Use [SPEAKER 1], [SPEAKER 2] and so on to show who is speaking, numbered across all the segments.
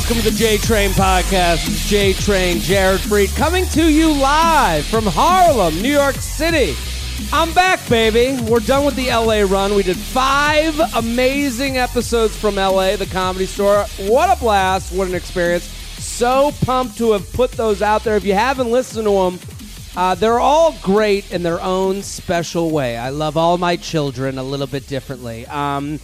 [SPEAKER 1] welcome to the J Train Podcast. It's J Train, Jared Freid, coming to you live from Harlem, New York City. I'm back, baby. We're done with the LA run. We did five amazing episodes from LA, the comedy store. What a blast. What an experience. So pumped to have put those out there. If you haven't listened to them, uh, they're all great in their own special way. I love all my children a little bit differently. Um,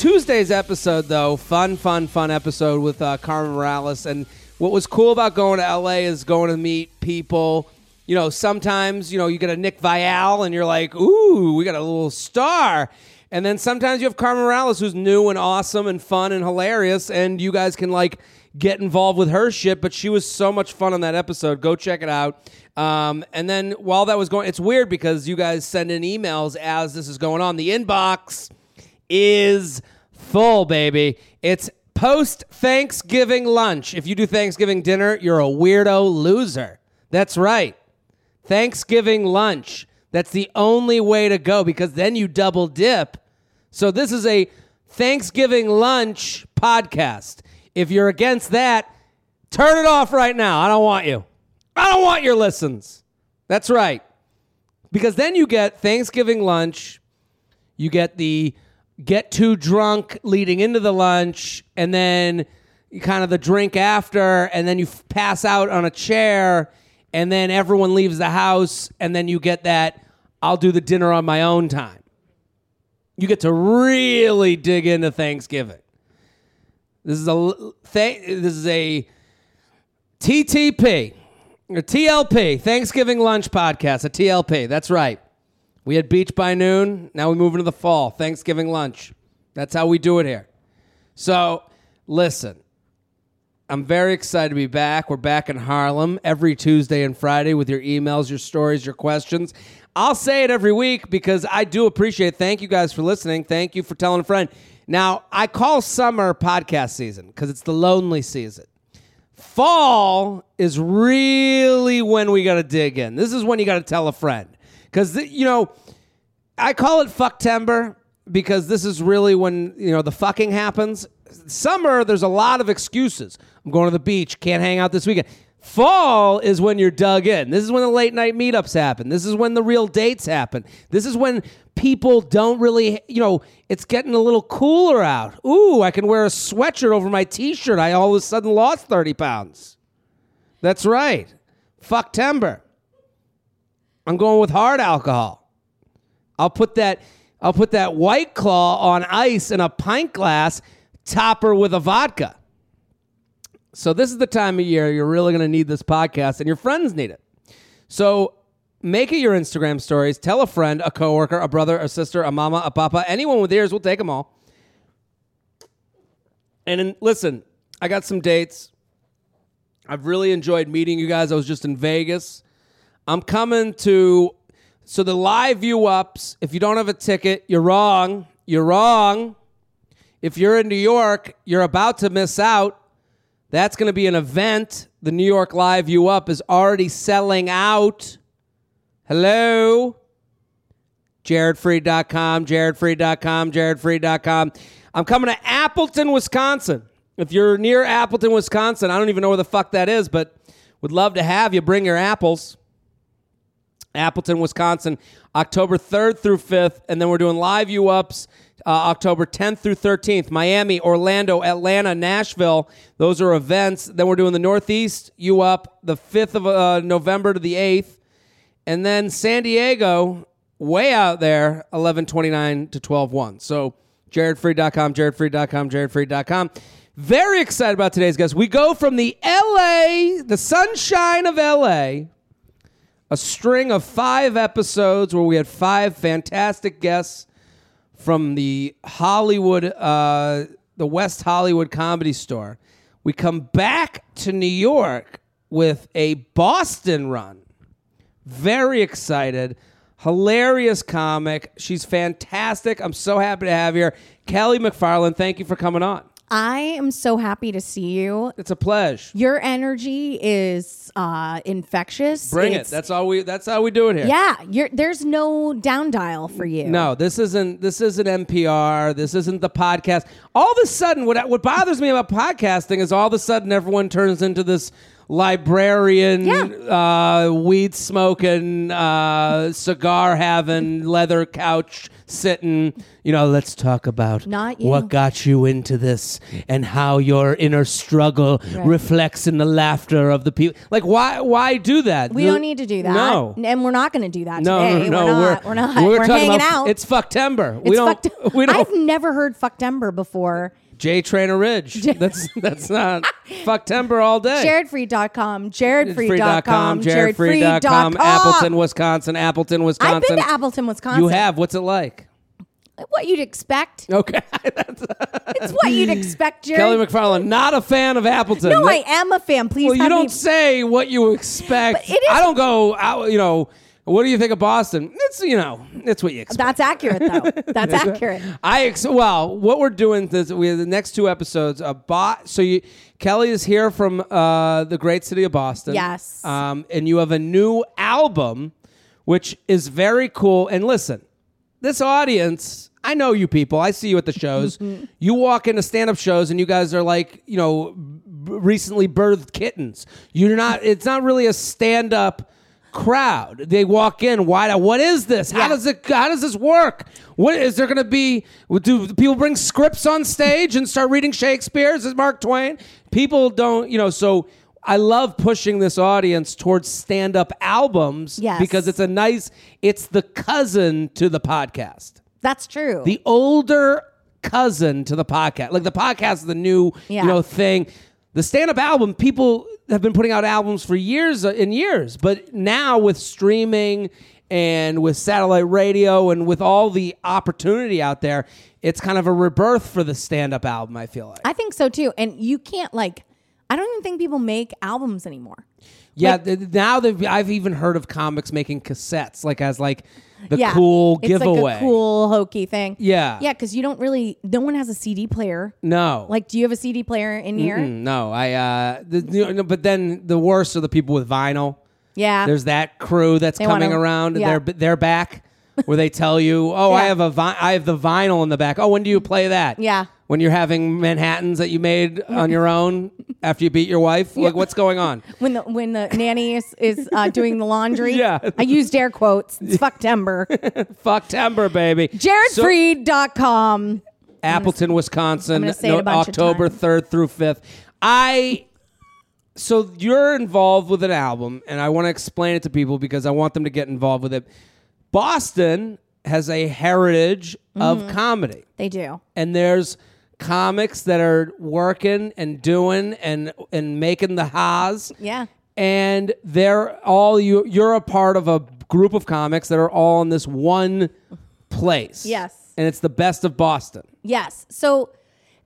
[SPEAKER 1] Tuesday's episode, though, fun, fun, fun episode with uh, Carmen Morales. And what was cool about going to LA is going to meet people. You know, sometimes, you know, you get a Nick Vial and you're like, ooh, we got a little star. And then sometimes you have Carmen Morales who's new and awesome and fun and hilarious. And you guys can, like, get involved with her shit. But she was so much fun on that episode. Go check it out. Um, and then while that was going, it's weird because you guys send in emails as this is going on. The inbox is full, baby. It's post Thanksgiving lunch. If you do Thanksgiving dinner, you're a weirdo loser. That's right. Thanksgiving lunch. That's the only way to go because then you double dip. So this is a Thanksgiving lunch podcast. If you're against that, turn it off right now. I don't want you. I don't want your listens. That's right. Because then you get Thanksgiving lunch, you get the get too drunk leading into the lunch, and then kind of the drink after, and then you f- pass out on a chair, and then everyone leaves the house, and then you get that I'll do the dinner on my own time. You get to really dig into Thanksgiving. This is a th- this is a TTP or TLP Thanksgiving lunch podcast. A TLP. That's right. We had beach by noon. Now we move into the fall. Thanksgiving lunch. That's how we do it here. So listen, I'm very excited to be back. We're back in Harlem every Tuesday and Friday with your emails, your stories, your questions. I'll say it every week because I do appreciate it. Thank you guys for listening. Thank you for telling a friend. Now, I call summer podcast season because it's the lonely season. Fall is really when we got to dig in. This is when you got to tell a friend. Because, you know, I call it fucktember because this is really when, you know, the fucking happens. Summer, there's a lot of excuses. I'm going to the beach, can't hang out this weekend. Fall is when you're dug in. This is when the late night meetups happen. This is when the real dates happen. This is when people don't really, you know, it's getting a little cooler out. Ooh, I can wear a sweatshirt over my t shirt. I all of a sudden lost 30 pounds. That's right. Fucktember. I'm going with hard alcohol. I'll put that I'll put that white claw on ice in a pint glass, topper with a vodka. So this is the time of year you're really going to need this podcast and your friends need it. So make it your Instagram stories. Tell a friend, a coworker, a brother, a sister, a mama, a papa, anyone with ears, we'll take them all. And in, listen, I got some dates. I've really enjoyed meeting you guys. I was just in Vegas. I'm coming to so the live U ups. If you don't have a ticket, you're wrong. You're wrong. If you're in New York, you're about to miss out. That's going to be an event. The New York Live U Up is already selling out. Hello? JaredFreid.com, JaredFreid.com, JaredFreid.com. I'm coming to Appleton, Wisconsin. If you're near Appleton, Wisconsin, I don't even know where the fuck that is, but would love to have you. Bring your apples. Appleton, Wisconsin, October 3rd through 5th. And then we're doing live U ups uh, October 10th through 13th. Miami, Orlando, Atlanta, Nashville. Those are events. Then we're doing the Northeast U up the 5th of uh, November to the 8th. And then San Diego, way out there, 1129 to 121. So jaredfreid.com, jaredfreid.com, jaredfreid.com. Very excited about today's guest. We go from the LA, the sunshine of LA, a string of five episodes where we had five fantastic guests from the Hollywood, uh, the West Hollywood Comedy Store. We come back to New York with a Boston run. Very excited. Hilarious comic. She's fantastic. I'm so happy to have here. Kelly MacFarland, thank you for coming on.
[SPEAKER 2] I am so happy to see you.
[SPEAKER 1] It's a pleasure.
[SPEAKER 2] Your energy is uh, infectious.
[SPEAKER 1] Bring
[SPEAKER 2] It's-
[SPEAKER 1] it. That's all we. That's how we do it here.
[SPEAKER 2] yeah. You're, there's no down dial for you.
[SPEAKER 1] No, this isn't. This isn't NPR. This isn't the podcast. All of a sudden, what what bothers me about podcasting is all of a sudden everyone turns into this librarian,
[SPEAKER 2] Yeah.
[SPEAKER 1] uh, weed smoking, uh, cigar having, leather couch sitting. You know, let's talk about what got you into this and how your inner struggle
[SPEAKER 2] Right.
[SPEAKER 1] reflects in the laughter of the people. Like, why? Why do that?
[SPEAKER 2] We
[SPEAKER 1] The-
[SPEAKER 2] don't need to do that.
[SPEAKER 1] No.
[SPEAKER 2] And we're not going to do that
[SPEAKER 1] No,
[SPEAKER 2] today.
[SPEAKER 1] no,
[SPEAKER 2] we're
[SPEAKER 1] we're
[SPEAKER 2] not. We're, not. We're,
[SPEAKER 1] talking
[SPEAKER 2] hanging
[SPEAKER 1] about,
[SPEAKER 2] out.
[SPEAKER 1] It's Fucktember. we
[SPEAKER 2] It's
[SPEAKER 1] don't.
[SPEAKER 2] fucked-
[SPEAKER 1] We don't.
[SPEAKER 2] I've never heard Fucktember before.
[SPEAKER 1] J Trainer Ridge. That's that's not fucktember all day.
[SPEAKER 2] JaredFreid.com, JaredFreid.com,
[SPEAKER 1] JaredFreid.com, Appleton, Wisconsin, Appleton, Wisconsin.
[SPEAKER 2] I've been to Appleton, Wisconsin.
[SPEAKER 1] you have. What's it like?
[SPEAKER 2] What you'd expect.
[SPEAKER 1] Okay.
[SPEAKER 2] It's what you'd expect, Jared.
[SPEAKER 1] Kelly MacFarland, not a fan of Appleton.
[SPEAKER 2] no, I am a fan. Please
[SPEAKER 1] Well, you don't
[SPEAKER 2] me.
[SPEAKER 1] say what you expect.
[SPEAKER 2] It is-
[SPEAKER 1] I don't go out, you know, what do you think of Boston? It's, you know, it's what you expect.
[SPEAKER 2] That's accurate, though. That's accurate.
[SPEAKER 1] I ex- well, what we're doing is we have the next two episodes. A bot. So you, Kelly is here from uh, the great city of Boston.
[SPEAKER 2] Yes.
[SPEAKER 1] Um, and you have a new album, which is very cool. And listen, this audience. I know you people. I see you at the shows. you walk into stand-up shows, and you guys are like, you know, b- recently birthed kittens. You're not. It's not really a stand-up crowd. They walk in. Why? What is this? How
[SPEAKER 2] Yeah.
[SPEAKER 1] does it? How does this work? What is there going to be? Do people bring scripts on stage and start reading Shakespeare? Is Mark Twain? People don't. You know. So I love pushing this audience towards stand-up albums
[SPEAKER 2] Yes.
[SPEAKER 1] because it's a nice. It's the cousin to the podcast
[SPEAKER 2] That's true.
[SPEAKER 1] the older cousin to the podcast. Like the podcast is the new,
[SPEAKER 2] Yeah.
[SPEAKER 1] you know, thing. The stand-up album, people have been putting out albums for years uh, and years, but now with streaming and with satellite radio and with all the opportunity out there, it's kind of a rebirth for the stand-up album. I feel like.
[SPEAKER 2] I think so too. And you can't like. I don't even think people make albums anymore.
[SPEAKER 1] yeah,
[SPEAKER 2] like-
[SPEAKER 1] th- now I've even heard of comics making cassettes, like as like the
[SPEAKER 2] yeah,
[SPEAKER 1] cool
[SPEAKER 2] it's
[SPEAKER 1] giveaway.
[SPEAKER 2] like a cool hokey thing.
[SPEAKER 1] Yeah.
[SPEAKER 2] yeah, because you don't really. No one has a CD player.
[SPEAKER 1] No,
[SPEAKER 2] Like, do you have a CD player in here?
[SPEAKER 1] Mm, no, I. uh the, you know, But then the worst are the people with vinyl.
[SPEAKER 2] Yeah,
[SPEAKER 1] There's that crew that's
[SPEAKER 2] They
[SPEAKER 1] coming
[SPEAKER 2] wanna-
[SPEAKER 1] around.
[SPEAKER 2] yeah.
[SPEAKER 1] They're they're back, where they tell you, "Oh, I have a vi- I have the vinyl in the back." Oh, when do you play that?
[SPEAKER 2] Yeah.
[SPEAKER 1] When you're having Manhattan's that you made on your own after you beat your wife. Like, what's going on?
[SPEAKER 2] when the when the nanny is is uh, doing the laundry.
[SPEAKER 1] Yeah.
[SPEAKER 2] I used air quotes. It's fucktember.
[SPEAKER 1] Fucktember, baby. So-
[SPEAKER 2] JaredFreid.com.
[SPEAKER 1] Appleton, Wisconsin,
[SPEAKER 2] I'm gonna say it a bunch of
[SPEAKER 1] October
[SPEAKER 2] times.
[SPEAKER 1] 3rd through 5th. I so you're involved with an album and I want to explain it to people because I want them to get involved with it. Boston has a heritage of
[SPEAKER 2] Mm-hmm.
[SPEAKER 1] comedy
[SPEAKER 2] They do.
[SPEAKER 1] and there's comics that are working and doing and and making the ha's
[SPEAKER 2] Yeah.
[SPEAKER 1] and they're all you you're a part of a group of comics that are all in this one place.
[SPEAKER 2] Yes.
[SPEAKER 1] And it's the best of Boston.
[SPEAKER 2] Yes. So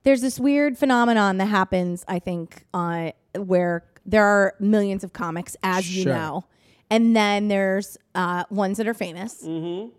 [SPEAKER 2] there's this weird phenomenon that happens, I think, uh, where there are millions of comics, as you
[SPEAKER 1] Sure.
[SPEAKER 2] know. And then there's uh, ones that are famous,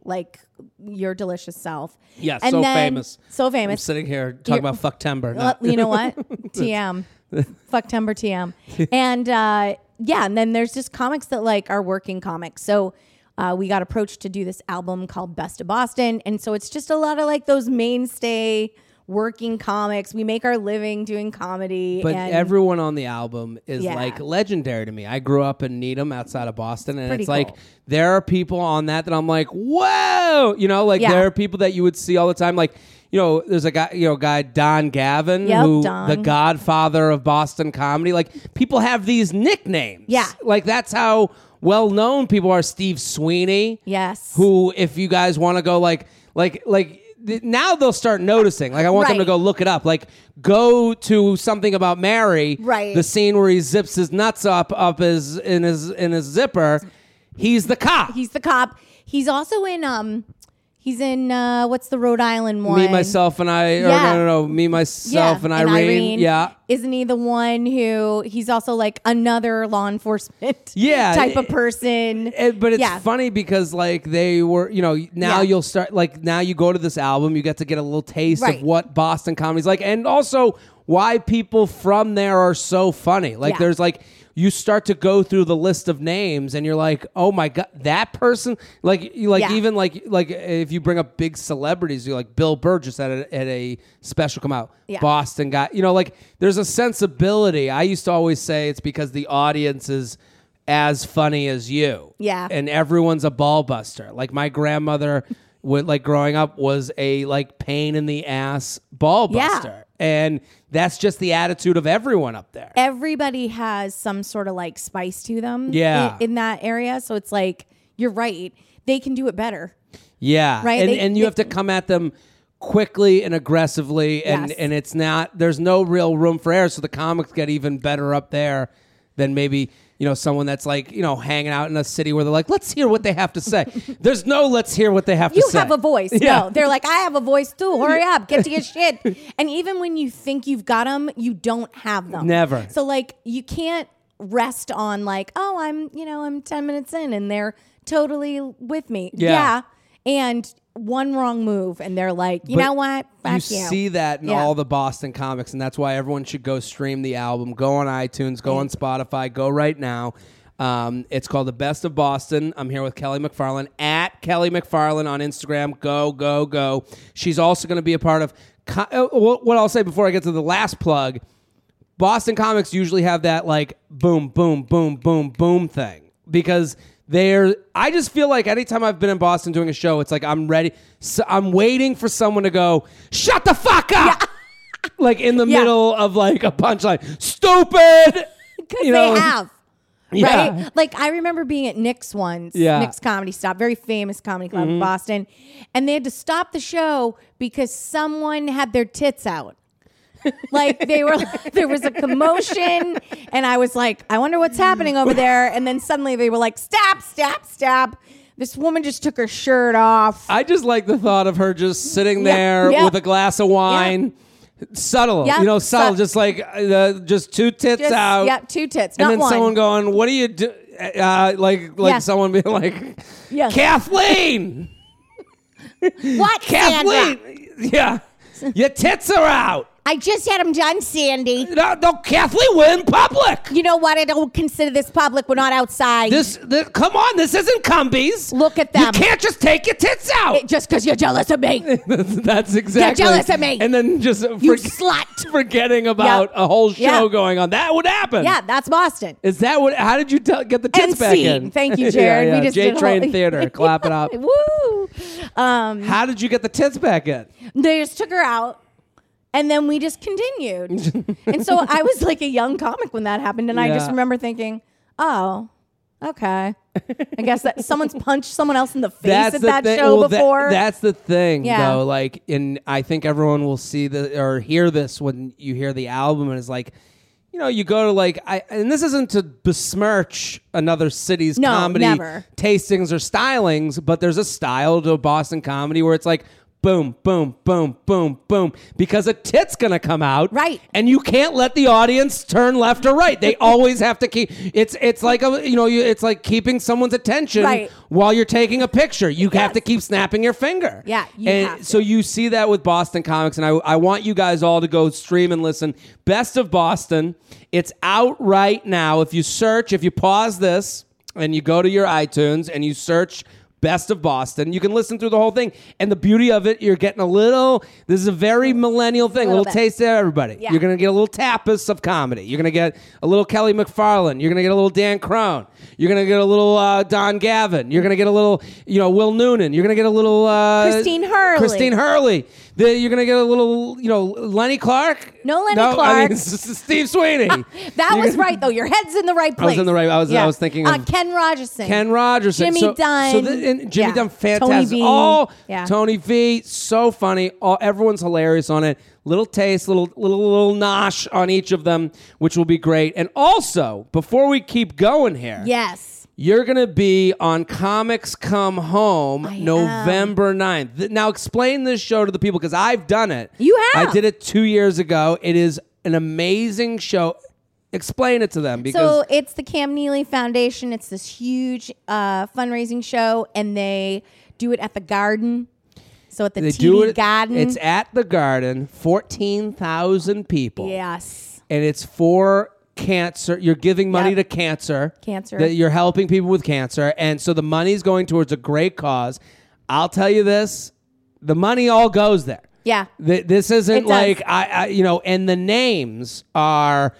[SPEAKER 2] like your delicious self.
[SPEAKER 1] Mm-hmm. Yeah,
[SPEAKER 2] and
[SPEAKER 1] so
[SPEAKER 2] then-
[SPEAKER 1] famous.
[SPEAKER 2] So famous.
[SPEAKER 1] I'm sitting here talking
[SPEAKER 2] You're-
[SPEAKER 1] about fucktember.
[SPEAKER 2] Well, you know what? TM. Fucktember TM. And uh, yeah, and then there's just comics that like are working comics. So uh, we got approached to do this album called Best of Boston. And so it's just a lot of like those mainstay working comics. We make our living doing comedy.
[SPEAKER 1] but everyone on the album is
[SPEAKER 2] Yeah.
[SPEAKER 1] like legendary to me. I grew up in Needham outside of Boston, and
[SPEAKER 2] Pretty
[SPEAKER 1] it's like there are people on that that I'm like, whoa, you know, like
[SPEAKER 2] Yeah.
[SPEAKER 1] there are people that you would see all the time, like. You know, there's a guy, you know, guy Don Gavin,
[SPEAKER 2] Yep,
[SPEAKER 1] who
[SPEAKER 2] Don.
[SPEAKER 1] the godfather of Boston comedy. Like people have these nicknames.
[SPEAKER 2] Yeah.
[SPEAKER 1] like that's how well known people are. Steve Sweeney,
[SPEAKER 2] Yes.
[SPEAKER 1] who if you guys want to go like like like th- now they'll start noticing like i want them to
[SPEAKER 2] Right.
[SPEAKER 1] go look it up like go to something about mary
[SPEAKER 2] Right.
[SPEAKER 1] the scene where he zips his nuts up up his in his in his zipper he's the cop
[SPEAKER 2] He's the cop. He's also in um he's in uh what's the Rhode Island one?
[SPEAKER 1] me myself and i or
[SPEAKER 2] Yeah.
[SPEAKER 1] no no no me myself and, irene. yeah
[SPEAKER 2] Isn't he the one who he's also like another law enforcement
[SPEAKER 1] Yeah,
[SPEAKER 2] type of person?
[SPEAKER 1] It- but it's
[SPEAKER 2] Yeah.
[SPEAKER 1] funny because like they were, you know, now
[SPEAKER 2] Yeah.
[SPEAKER 1] you'll start like now you go to this album, you get to get a little taste
[SPEAKER 2] Right.
[SPEAKER 1] of what Boston comedy's like, and also why people from there are so funny. Like
[SPEAKER 2] Yeah.
[SPEAKER 1] there's like you start to go through the list of names and you're like, "Oh my god, that person!" Like you like
[SPEAKER 2] Yeah.
[SPEAKER 1] even like like if you bring up big celebrities, you're like Bill Burr just had a, had a special come out.
[SPEAKER 2] Yeah.
[SPEAKER 1] Boston guy, you know, like there's a sensibility. I used to always say it's because the audience is as funny as you.
[SPEAKER 2] Yeah.
[SPEAKER 1] and everyone's a ball buster. Like my grandmother. Would, like growing up was a like pain in the ass ball
[SPEAKER 2] Yeah.
[SPEAKER 1] buster and that's just the attitude of everyone up there.
[SPEAKER 2] Everybody has some sort of like spice to them.
[SPEAKER 1] Yeah.
[SPEAKER 2] In, in that area, so it's like you're right. They can do it better.
[SPEAKER 1] Yeah,
[SPEAKER 2] Right,
[SPEAKER 1] And
[SPEAKER 2] they-
[SPEAKER 1] and you
[SPEAKER 2] they-
[SPEAKER 1] have to come at them quickly and aggressively, and
[SPEAKER 2] Yes.
[SPEAKER 1] and it's not. There's no real room for error, so the comics get even better up there than maybe. You know, someone that's like, you know, hanging out in a city where they're like, let's hear what they have to say. There's no let's hear what they have
[SPEAKER 2] You
[SPEAKER 1] to say.
[SPEAKER 2] You have a voice.
[SPEAKER 1] Yeah.
[SPEAKER 2] No, they're like, I have a voice too. Hurry up, get to your shit. And even when you think you've got them, you don't have them.
[SPEAKER 1] Never.
[SPEAKER 2] So like, you can't rest on like, oh, I'm, you know, I'm ten minutes in, and they're totally with me.
[SPEAKER 1] Yeah.
[SPEAKER 2] And one wrong move, and they're like, you
[SPEAKER 1] But
[SPEAKER 2] know what? Fuck
[SPEAKER 1] you
[SPEAKER 2] you.
[SPEAKER 1] see that in
[SPEAKER 2] Yeah.
[SPEAKER 1] all the Boston comics, and that's why everyone should go stream the album. Go on iTunes, go on Spotify, go right now. Um, it's called The Best of Boston. I'm here with Kelly MacFarland at Kelly MacFarland on Instagram. Go, go, go. She's also going to be a part of. Co- uh, what what I'll say before I get to the last plug Boston comics usually have that like boom, boom, boom, boom, boom thing because they're. I just feel like anytime I've been in Boston doing a show, it's like I'm ready. So I'm waiting for someone to go, "Shut the fuck up!" like in the
[SPEAKER 2] Yeah.
[SPEAKER 1] middle of like a punchline, stupid.
[SPEAKER 2] because
[SPEAKER 1] you know?
[SPEAKER 2] they have.
[SPEAKER 1] Yeah.
[SPEAKER 2] Right? Like I remember being at Nick's once,
[SPEAKER 1] Yeah. Mm-hmm.
[SPEAKER 2] Nick's Comedy Stop, very famous comedy club in Boston, and they had to stop the show because someone had their tits out. Like they were there was a commotion and I was like, I wonder what's happening over there. And then suddenly they were like, Stop, stop, stop. This woman just took her shirt off.
[SPEAKER 1] I just like the thought of her just sitting there
[SPEAKER 2] yeah.
[SPEAKER 1] with a glass of wine. Subtle,
[SPEAKER 2] Yeah,
[SPEAKER 1] you know, subtle,
[SPEAKER 2] sub-
[SPEAKER 1] just like uh, just two tits
[SPEAKER 2] Just-
[SPEAKER 1] out.
[SPEAKER 2] Yep, two tits,
[SPEAKER 1] and then
[SPEAKER 2] one.
[SPEAKER 1] someone going, "What do you do?" Uh, like, like
[SPEAKER 2] Yeah.
[SPEAKER 1] someone being like,
[SPEAKER 2] Yeah.
[SPEAKER 1] "Kathleen,
[SPEAKER 2] what, Sandra?
[SPEAKER 1] Kathleen, yeah, your tits are out."
[SPEAKER 2] I just had them done, Sandy.
[SPEAKER 1] No, no, Kathleen, we're in public.
[SPEAKER 2] You know what? I don't consider this public. We're not outside.
[SPEAKER 1] This, this, come on, this isn't Cumbies.
[SPEAKER 2] Look at them.
[SPEAKER 1] You can't just take your tits out.
[SPEAKER 2] just because you're jealous of me.
[SPEAKER 1] That's exactly.
[SPEAKER 2] jealous of me.
[SPEAKER 1] And then just
[SPEAKER 2] You slut.
[SPEAKER 1] forgetting about a whole show
[SPEAKER 2] Yeah.
[SPEAKER 1] going on. That would happen.
[SPEAKER 2] Yeah, that's Boston.
[SPEAKER 1] Is that what? How did you tell, get the tits
[SPEAKER 2] And
[SPEAKER 1] back
[SPEAKER 2] scene.
[SPEAKER 1] in?
[SPEAKER 2] Thank you, Jared.
[SPEAKER 1] yeah, yeah.
[SPEAKER 2] We just
[SPEAKER 1] J
[SPEAKER 2] did a
[SPEAKER 1] Train
[SPEAKER 2] whole-
[SPEAKER 1] Theater. Clap it up.
[SPEAKER 2] Woo! Um,
[SPEAKER 1] How did you get the tits back in?
[SPEAKER 2] they just took her out, and then we just continued. and so I was like a young comic when that happened, and I just
[SPEAKER 1] Yeah.
[SPEAKER 2] remember thinking, "Oh, okay. I guess that someone's punched someone else in the face at
[SPEAKER 1] the
[SPEAKER 2] that
[SPEAKER 1] thing.
[SPEAKER 2] show
[SPEAKER 1] well, that-
[SPEAKER 2] before."
[SPEAKER 1] that's the thing,
[SPEAKER 2] Yeah.
[SPEAKER 1] though. Like, and I think everyone will see the or hear this when you hear the album, and it's like, you know, you go to like, I and this isn't to besmirch another city's
[SPEAKER 2] No,
[SPEAKER 1] comedy
[SPEAKER 2] never.
[SPEAKER 1] tastings or stylings, but there's a style to Boston comedy where it's like. Boom, boom, boom, boom, boom. Because a tit's gonna come out,
[SPEAKER 2] Right.
[SPEAKER 1] And you can't let the audience turn left or right. They always have to keep. It's it's like a you know you, it's like keeping someone's attention
[SPEAKER 2] Right.
[SPEAKER 1] while you're taking a picture. You have to keep snapping your finger.
[SPEAKER 2] Yeah, you
[SPEAKER 1] and
[SPEAKER 2] have to.
[SPEAKER 1] so you see that with Boston comics, and I, I want you guys all to go stream and listen. Best of Boston. It's out right now. If you search, if you pause this and you go to your iTunes and you search Best of Boston, you can listen through the whole thing. And the beauty of it, you're getting a little. This is a very millennial thing. A
[SPEAKER 2] little
[SPEAKER 1] little taste of everybody.
[SPEAKER 2] Yeah.
[SPEAKER 1] You're gonna get a little tapas of comedy. You're gonna get a little Kelly MacFarland. You're gonna get a little Dan Crohn. You're gonna get a little uh, Don Gavin. You're gonna get a little, you know, Will Noonan. You're gonna get a little uh,
[SPEAKER 2] Christine Hurley.
[SPEAKER 1] Christine Hurley. The, you're gonna get a little, you know, Lenny Clark.
[SPEAKER 2] No Lenny
[SPEAKER 1] I
[SPEAKER 2] Clark.
[SPEAKER 1] mean, Steve Sweeney.
[SPEAKER 2] that
[SPEAKER 1] You're
[SPEAKER 2] was
[SPEAKER 1] gonna-
[SPEAKER 2] right though. Your head's in the right place.
[SPEAKER 1] I was in the right- I was- I was thinking
[SPEAKER 2] uh, Ken Rogerson.
[SPEAKER 1] Ken Rogerson,
[SPEAKER 2] Jimmy
[SPEAKER 1] so,
[SPEAKER 2] Dunn.
[SPEAKER 1] So the, Jimmy
[SPEAKER 2] Yeah.
[SPEAKER 1] Dunn,
[SPEAKER 2] Tony
[SPEAKER 1] fantastic.
[SPEAKER 2] V.
[SPEAKER 1] Oh,
[SPEAKER 2] Yeah.
[SPEAKER 1] Tony V, so funny. All everyone's hilarious on it. Little taste, little little little nosh on each of them, which will be great. And also, before we keep going here,
[SPEAKER 2] Yes.
[SPEAKER 1] you're gonna be on Comics Come Home
[SPEAKER 2] I am.
[SPEAKER 1] November 9th. Now explain this show to the people because I've done it.
[SPEAKER 2] You have.
[SPEAKER 1] I did it two years ago. It is an amazing show. Explain it to them because
[SPEAKER 2] So it's the Cam Neely Foundation. It's this huge uh, fundraising show, and they do it at the Garden. So at the
[SPEAKER 1] They
[SPEAKER 2] TD
[SPEAKER 1] do it.
[SPEAKER 2] Garden.
[SPEAKER 1] It's at the Garden. Fourteen thousand people.
[SPEAKER 2] yes.
[SPEAKER 1] and it's for cancer. You're giving money
[SPEAKER 2] Yep.
[SPEAKER 1] to cancer.
[SPEAKER 2] Cancer.
[SPEAKER 1] That you're helping people with cancer, and so the money's going towards a great cause. I'll tell you this: the money all goes there.
[SPEAKER 2] Yeah.
[SPEAKER 1] Th- this isn't
[SPEAKER 2] does.
[SPEAKER 1] like I, I, you know, and the names are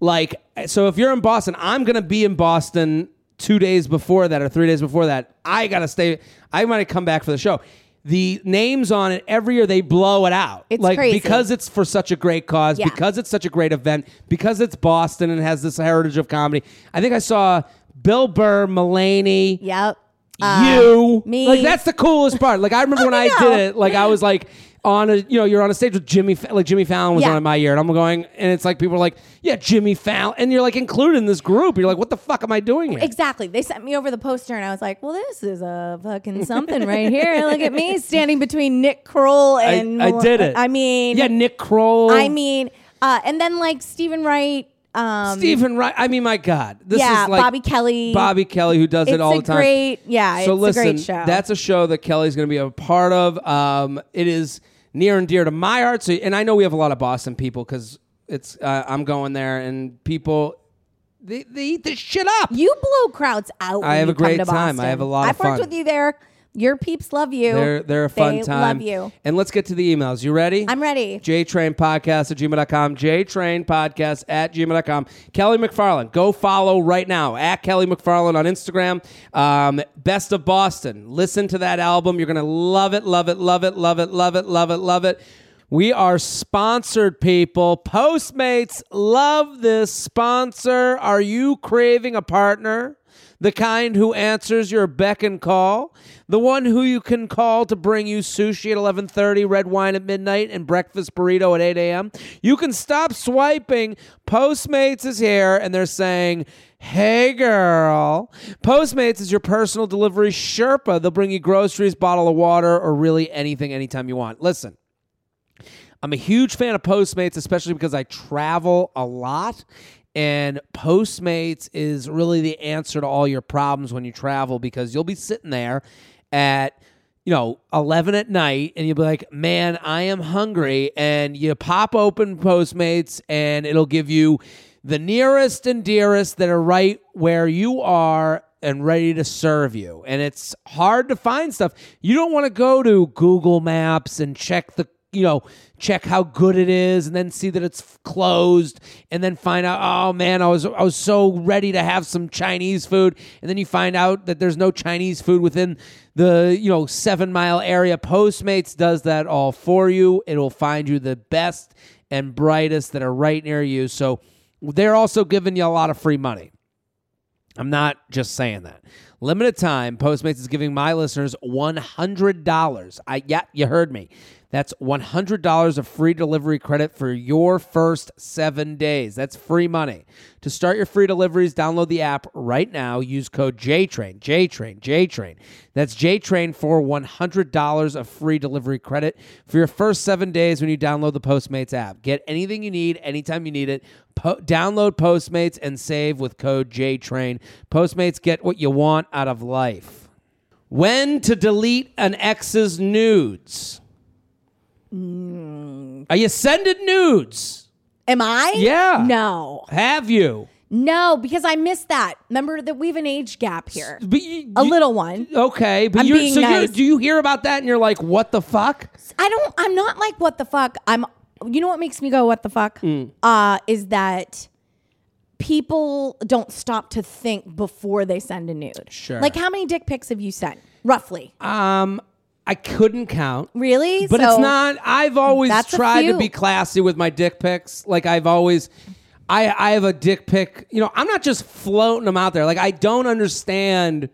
[SPEAKER 1] like. So if you're in Boston, I'm gonna be in Boston two days before that or three days before that. I gotta stay. I might come back for the show. The names on it every year they blow it out.
[SPEAKER 2] It's
[SPEAKER 1] like
[SPEAKER 2] crazy.
[SPEAKER 1] because it's for such a great cause,
[SPEAKER 2] Yeah.
[SPEAKER 1] because it's such a great event, because it's Boston and has this heritage of comedy. I think I saw Bill Burr, Mulaney,
[SPEAKER 2] Yep.
[SPEAKER 1] you.
[SPEAKER 2] Uh, me.
[SPEAKER 1] Like that's the coolest part. Like I remember when I
[SPEAKER 2] know.
[SPEAKER 1] did it, like I was like on a you know, you're on a stage with Jimmy like Jimmy Fallon was
[SPEAKER 2] Yeah.
[SPEAKER 1] on it my year and I'm going and it's like people are like, Yeah, Jimmy Fallon and you're like included in this group. You're like, What the fuck am I doing here?
[SPEAKER 2] Exactly. They sent me over the poster, and I was like, "Well, this is a fucking something right here. Look at me standing between Nick Kroll
[SPEAKER 1] I,
[SPEAKER 2] and
[SPEAKER 1] I did it.
[SPEAKER 2] I mean,
[SPEAKER 1] Yeah, Nick Kroll.
[SPEAKER 2] I mean, uh, and then like Steven Wright, um,
[SPEAKER 1] Steven Wright. I mean, my God. This
[SPEAKER 2] yeah,
[SPEAKER 1] is like
[SPEAKER 2] Bobby Kelly,
[SPEAKER 1] Bobby Kelly who does
[SPEAKER 2] It's
[SPEAKER 1] it all the time.
[SPEAKER 2] great, yeah,
[SPEAKER 1] so
[SPEAKER 2] it's
[SPEAKER 1] listen,
[SPEAKER 2] a great show.
[SPEAKER 1] that's a show that Kelly's going to be a part of. Um, it is near and dear to my heart. So, and I know we have a lot of Boston people because it's uh, I'm going there, and people they, they eat this shit up.
[SPEAKER 2] you blow crowds out.
[SPEAKER 1] I
[SPEAKER 2] when
[SPEAKER 1] have a great time. I have a lot of fun.
[SPEAKER 2] I've worked with you there. Your peeps love you.
[SPEAKER 1] They're they're a fun
[SPEAKER 2] They
[SPEAKER 1] time.
[SPEAKER 2] Love you.
[SPEAKER 1] And let's get to the emails. You ready?
[SPEAKER 2] I'm ready.
[SPEAKER 1] JTrain Podcast at gmail.com. JTrain Podcast at gmail.com. Kelly MacFarland. Go follow right now at Kelly MacFarland on Instagram. Um, Best of Boston. Listen to that album. You're going to love it, love it, love it, love it, love it, love it, love it. We are sponsored, people. Postmates love this sponsor. Are you craving a partner? The kind who answers your beck and call, the one who you can call to bring you sushi at 11:30, red wine at midnight, and breakfast burrito at 8 a.m. You can stop swiping. Postmates is here, and they're saying, "Hey, girl." Postmates is your personal delivery Sherpa. They'll bring you groceries, bottle of water, or really anything, anytime you want. Listen. I'm a huge fan of Postmates, especially because I travel a lot. And Postmates is really the answer to all your problems when you travel because you'll be sitting there at, you know, 11 at night and you'll be like, man, I am hungry. And you pop open Postmates and it'll give you the nearest and dearest that are right where you are and ready to serve you. And it's hard to find stuff. You don't want to go to Google Maps and check the you know, check how good it is and then see that it's closed and then find out, oh man, I was I was so ready to have some Chinese food. And then you find out that there's no Chinese food within the, you know, seven mile area. Postmates does that all for you. It'll find you the best and brightest that are right near you. So they're also giving you a lot of free money. I'm not just saying that. Limited time, Postmates is giving my listeners $100. I yeah, you heard me. That's $100 of free delivery credit for your first 7 days. That's free money. To start your free deliveries, download the app right now. Use code JTRAIN, JTRAIN, JTRAIN. That's JTRAIN for $100 of free delivery credit for your first 7 days when you download the Postmates app. Get anything you need anytime you need it. Po- download Postmates and save with code JTRAIN. Postmates get what you want out of life. When to delete an ex's nudes? Are you sending nudes?
[SPEAKER 2] Am I?
[SPEAKER 1] Yeah.
[SPEAKER 2] No.
[SPEAKER 1] Have you?
[SPEAKER 2] No, because I missed that. Remember that we have an age gap here.
[SPEAKER 1] You-
[SPEAKER 2] A little one.
[SPEAKER 1] Okay, but
[SPEAKER 2] I'm
[SPEAKER 1] you're,
[SPEAKER 2] being
[SPEAKER 1] so you're, do you hear about that and you're like, what the fuck?
[SPEAKER 2] I don't I'm not like what the fuck. I'm you know what makes me go what the fuck?
[SPEAKER 1] Mm.
[SPEAKER 2] Uh is that people don't stop to think before they send a nude.
[SPEAKER 1] Sure.
[SPEAKER 2] Like how many dick pics have you sent? Roughly.
[SPEAKER 1] Um, I couldn't count.
[SPEAKER 2] really?
[SPEAKER 1] But
[SPEAKER 2] So-
[SPEAKER 1] it's not. I've always
[SPEAKER 2] That's a
[SPEAKER 1] tried to
[SPEAKER 2] few.
[SPEAKER 1] be classy with my dick pics. Like I've always, I I have a dick pic. You know, I'm not just floating them out there. Like I don't understand.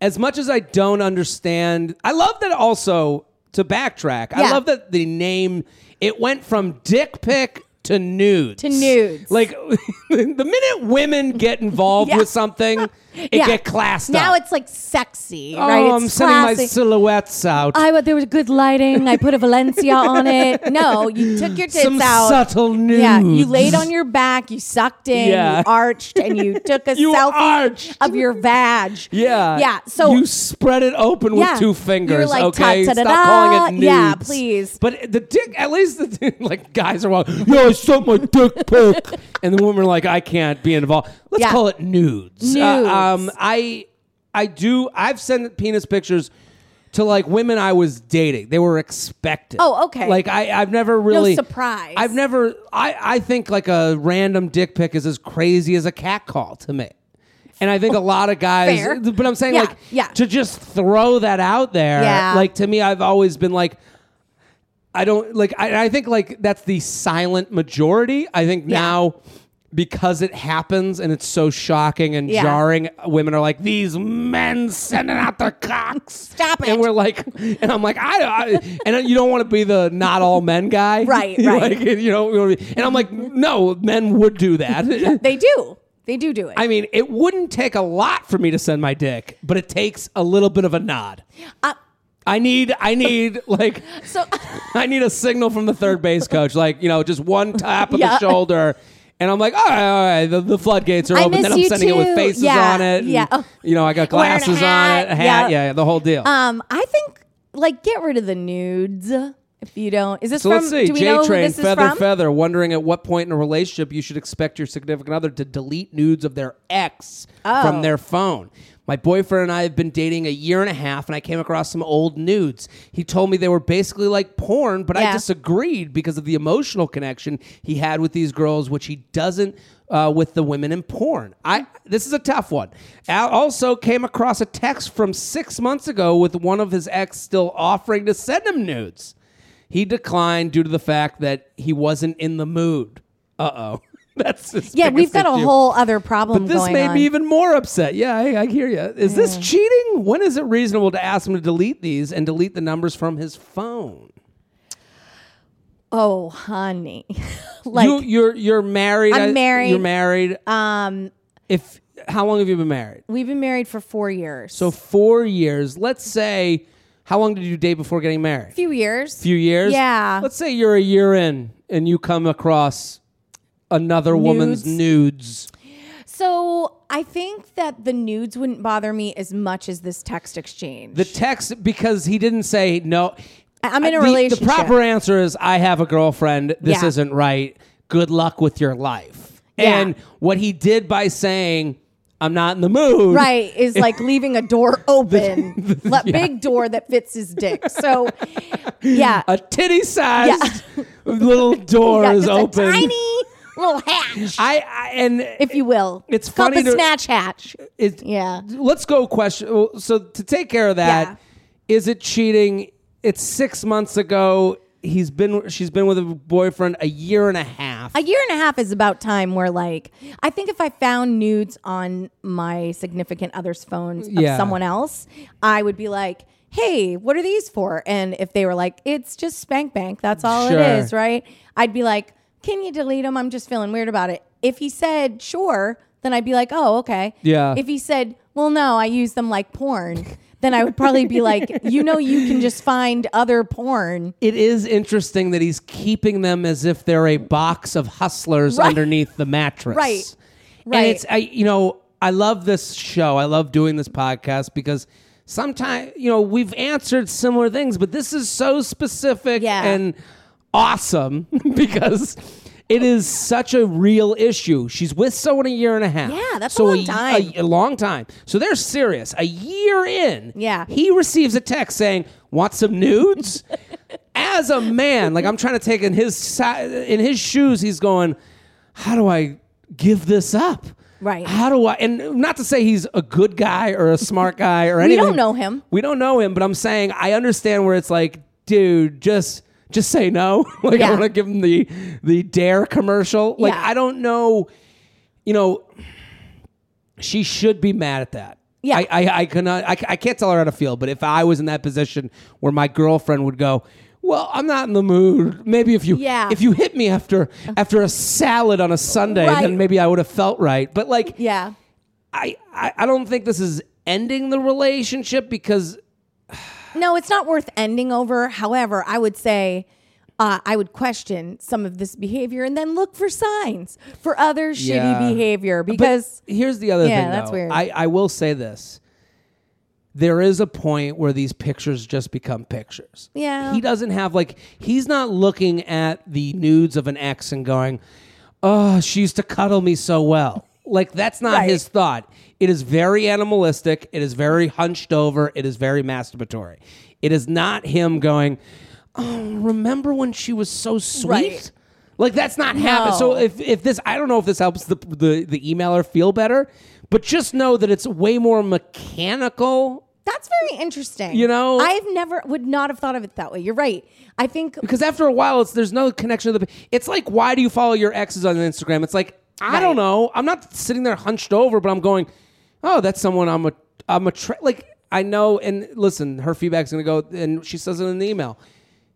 [SPEAKER 1] As much as I don't understand, I love that. Also, to backtrack, I
[SPEAKER 2] Yeah.
[SPEAKER 1] love that the name. It went from dick pic to nudes.
[SPEAKER 2] To nudes.
[SPEAKER 1] Like the minute women get involved
[SPEAKER 2] Yeah.
[SPEAKER 1] with something. It
[SPEAKER 2] Yeah.
[SPEAKER 1] get classed
[SPEAKER 2] Now
[SPEAKER 1] up.
[SPEAKER 2] it's like sexy,
[SPEAKER 1] oh,
[SPEAKER 2] right? It's
[SPEAKER 1] I'm sending my silhouettes out.
[SPEAKER 2] I there was good lighting. I put a Valencia on it. No, you took your tits
[SPEAKER 1] Some
[SPEAKER 2] out.
[SPEAKER 1] subtle nudes.
[SPEAKER 2] Yeah, you laid on your back, you sucked in,
[SPEAKER 1] Yeah.
[SPEAKER 2] you arched, and you took a
[SPEAKER 1] You
[SPEAKER 2] selfie
[SPEAKER 1] arched.
[SPEAKER 2] of your vag.
[SPEAKER 1] Yeah.
[SPEAKER 2] Yeah, so-
[SPEAKER 1] you spread it open
[SPEAKER 2] Yeah.
[SPEAKER 1] with two fingers.
[SPEAKER 2] Like,
[SPEAKER 1] okay, stop calling it nudes.
[SPEAKER 2] Yeah, please.
[SPEAKER 1] But the dick, at least the like guys are like, yo, I sent my dick pic, and the women are like, I can't be involved. Let's
[SPEAKER 2] Yeah.
[SPEAKER 1] call it nudes. Uh,
[SPEAKER 2] Nudes.
[SPEAKER 1] um, I, I do. I've sent penis pictures. To like women I was dating, they were expected.
[SPEAKER 2] Oh, okay.
[SPEAKER 1] Like I, I've never really
[SPEAKER 2] surprise.
[SPEAKER 1] I've never. I, I think like a random dick pic is as crazy as a cat call to me. And I think a lot of guys,
[SPEAKER 2] Fair.
[SPEAKER 1] but I'm saying
[SPEAKER 2] Yeah,
[SPEAKER 1] like
[SPEAKER 2] yeah.
[SPEAKER 1] to just throw that out there.
[SPEAKER 2] Yeah.
[SPEAKER 1] Like to me, I've always been like, I don't like. I, I think like that's the silent majority. I think
[SPEAKER 2] Yeah.
[SPEAKER 1] now because it happens and it's so shocking and
[SPEAKER 2] Yeah.
[SPEAKER 1] jarring, women are like these men sending out their cocks.
[SPEAKER 2] Stop it.
[SPEAKER 1] And we're like, and I'm like, I, I and you don't want to be the not all men guy,
[SPEAKER 2] Right,
[SPEAKER 1] You're
[SPEAKER 2] right.
[SPEAKER 1] Like, you know, you know what I and I'm like, no, men would do that.
[SPEAKER 2] They do. They do do it.
[SPEAKER 1] I mean, it wouldn't take a lot for me to send my dick, but it takes a little bit of a nod.
[SPEAKER 2] Uh,
[SPEAKER 1] I need, I need like,
[SPEAKER 2] so
[SPEAKER 1] I need a signal from the third base coach, like you know, just one tap of the shoulder. And I'm like, all right, all right, the, the floodgates are
[SPEAKER 2] I
[SPEAKER 1] open. Then I'm sending it with faces
[SPEAKER 2] Yeah,
[SPEAKER 1] on it. and,
[SPEAKER 2] yeah. Oh.
[SPEAKER 1] You know, I got glasses on it, a
[SPEAKER 2] hat. Yeah.
[SPEAKER 1] yeah, the whole deal.
[SPEAKER 2] um I think like get rid of the nudes if you don't. Is this
[SPEAKER 1] So
[SPEAKER 2] from
[SPEAKER 1] let's see.
[SPEAKER 2] do we
[SPEAKER 1] J
[SPEAKER 2] know
[SPEAKER 1] Train,
[SPEAKER 2] this is
[SPEAKER 1] Feather
[SPEAKER 2] from?
[SPEAKER 1] Feather, wondering at what point in a relationship you should expect your significant other to delete nudes of their ex
[SPEAKER 2] Oh.
[SPEAKER 1] from their phone. My boyfriend and I have been dating a year and a half, and I came across some old nudes. He told me they were basically like porn, but I
[SPEAKER 2] Yeah.
[SPEAKER 1] disagreed because of the emotional connection he had with these girls, which he doesn't uh, with the women in porn. I this is a tough one. Al also came across a text from six months ago with one of his ex still offering to send him nudes. He declined due to the fact that he wasn't in the mood. Uh oh. That's his
[SPEAKER 2] Yeah, we've got a whole other problem
[SPEAKER 1] But this made
[SPEAKER 2] on.
[SPEAKER 1] me even more upset. Yeah, I, I hear you. Is this cheating? When is it reasonable to ask him to delete these and delete the numbers from his phone?
[SPEAKER 2] oh, honey. like
[SPEAKER 1] you, you're you're married.
[SPEAKER 2] I'm married.
[SPEAKER 1] You're married.
[SPEAKER 2] um
[SPEAKER 1] If how long have you been married?
[SPEAKER 2] we've been married for 4 years.
[SPEAKER 1] So four years. Let's say, how long did you date before getting married?
[SPEAKER 2] a few years.
[SPEAKER 1] few years.
[SPEAKER 2] Yeah.
[SPEAKER 1] Let's say you're a year in and you come across another woman's nudes.
[SPEAKER 2] So I think that the nudes wouldn't bother me as much as this text exchange.
[SPEAKER 1] The text because he didn't say no.
[SPEAKER 2] I'm in a
[SPEAKER 1] The-
[SPEAKER 2] relationship.
[SPEAKER 1] The proper answer is I have a girlfriend. This
[SPEAKER 2] Yeah.
[SPEAKER 1] isn't right. Good luck with your life.
[SPEAKER 2] Yeah.
[SPEAKER 1] And what he did by saying I'm not in the mood.
[SPEAKER 2] right is like leaving a door open, Le- big door that fits his dick. So, yeah,
[SPEAKER 1] A titty sized little door
[SPEAKER 2] yeah,
[SPEAKER 1] is open.
[SPEAKER 2] tiny little hatch,
[SPEAKER 1] I, I and
[SPEAKER 2] if you will.
[SPEAKER 1] It's funny
[SPEAKER 2] the
[SPEAKER 1] to-
[SPEAKER 2] snatch hatch.
[SPEAKER 1] it,
[SPEAKER 2] Yeah.
[SPEAKER 1] let's go question so to take care of that is
[SPEAKER 2] Yeah.
[SPEAKER 1] it cheating it's six months ago he's been she's been with a boyfriend a year and a half
[SPEAKER 2] A year and a half is about time where, like, I think if I found nudes on my significant other's phone of
[SPEAKER 1] Yeah.
[SPEAKER 2] someone else, I would be like, hey, what are these for? And if they were like, it's just Spank Bank, that's all
[SPEAKER 1] Sure.
[SPEAKER 2] it is, right? I'd be like, can you delete them? I'm just feeling weird about it. If he said, sure, then I'd be like, oh, okay.
[SPEAKER 1] Yeah.
[SPEAKER 2] If he said, well, no, I use them like porn, then I would probably be like, you know, you can just find other porn.
[SPEAKER 1] it is interesting that he's keeping them as if they're a box of hustlers
[SPEAKER 2] Right.
[SPEAKER 1] underneath the mattress
[SPEAKER 2] Right. Right.
[SPEAKER 1] and it's I, you know i love this show i love doing this podcast because sometimes you know we've answered similar things but this is so specific
[SPEAKER 2] Yeah.
[SPEAKER 1] and awesome because it is such a real issue. She's with someone a year and a half.
[SPEAKER 2] Yeah, that's a
[SPEAKER 1] so
[SPEAKER 2] long
[SPEAKER 1] y-
[SPEAKER 2] time.
[SPEAKER 1] A, a long time. So they're serious. A year in,
[SPEAKER 2] Yeah.
[SPEAKER 1] he receives a text saying, "Want some nudes?" As a man, like I'm trying to take in his in his shoes, he's going, "How do I give this up?"
[SPEAKER 2] Right.
[SPEAKER 1] How do I? And not to say he's a good guy or a smart guy or anything.
[SPEAKER 2] We don't know him.
[SPEAKER 1] We don't know him, but I'm saying I understand where it's like, dude, just just say no. like I want to give him the the dare commercial. Like
[SPEAKER 2] Yeah.
[SPEAKER 1] I don't know, you know, she should be mad at that.
[SPEAKER 2] Yeah.
[SPEAKER 1] I I, I cannot I, I can't tell her how to feel, but if I was in that position where my girlfriend would go. Well, I'm not in the mood. Maybe if you
[SPEAKER 2] Yeah.
[SPEAKER 1] if you hit me after after a salad on a Sunday,
[SPEAKER 2] Right.
[SPEAKER 1] then maybe I would have felt right. But like
[SPEAKER 2] Yeah.
[SPEAKER 1] I, I I don't think this is ending the relationship because
[SPEAKER 2] No, it's not worth ending over. However, I would say uh, I would question some of this behavior and then look for signs for other
[SPEAKER 1] Yeah.
[SPEAKER 2] shitty behavior
[SPEAKER 1] But
[SPEAKER 2] because
[SPEAKER 1] here's the other
[SPEAKER 2] Yeah,
[SPEAKER 1] thing.
[SPEAKER 2] that's
[SPEAKER 1] though.
[SPEAKER 2] weird.
[SPEAKER 1] I, I will say this. There is a point where these pictures just become pictures.
[SPEAKER 2] Yeah.
[SPEAKER 1] He doesn't have like he's not looking at the nudes of an ex and going, "Oh, she used to cuddle me so well." Like that's not
[SPEAKER 2] Right.
[SPEAKER 1] his thought. It is very animalistic. It is very hunched over. It is very masturbatory. It is not him going, "Oh, remember when she was so sweet?"
[SPEAKER 2] Right.
[SPEAKER 1] Like that's not happening. So if if this, I don't know if this helps the the the emailer feel better, but just know that it's way more mechanical.
[SPEAKER 2] that's very interesting.
[SPEAKER 1] You know?
[SPEAKER 2] I've never would not have thought of it that way. You're right. I think
[SPEAKER 1] Because after a while, it's there's no connection to the. It's like why do you follow your exes on Instagram? It's like I
[SPEAKER 2] Right.
[SPEAKER 1] don't know. I'm not sitting there hunched over, but I'm going, oh, that's someone I'm a I'm a tra-. like I know. And listen, her feedback's gonna go, and she says it in the email.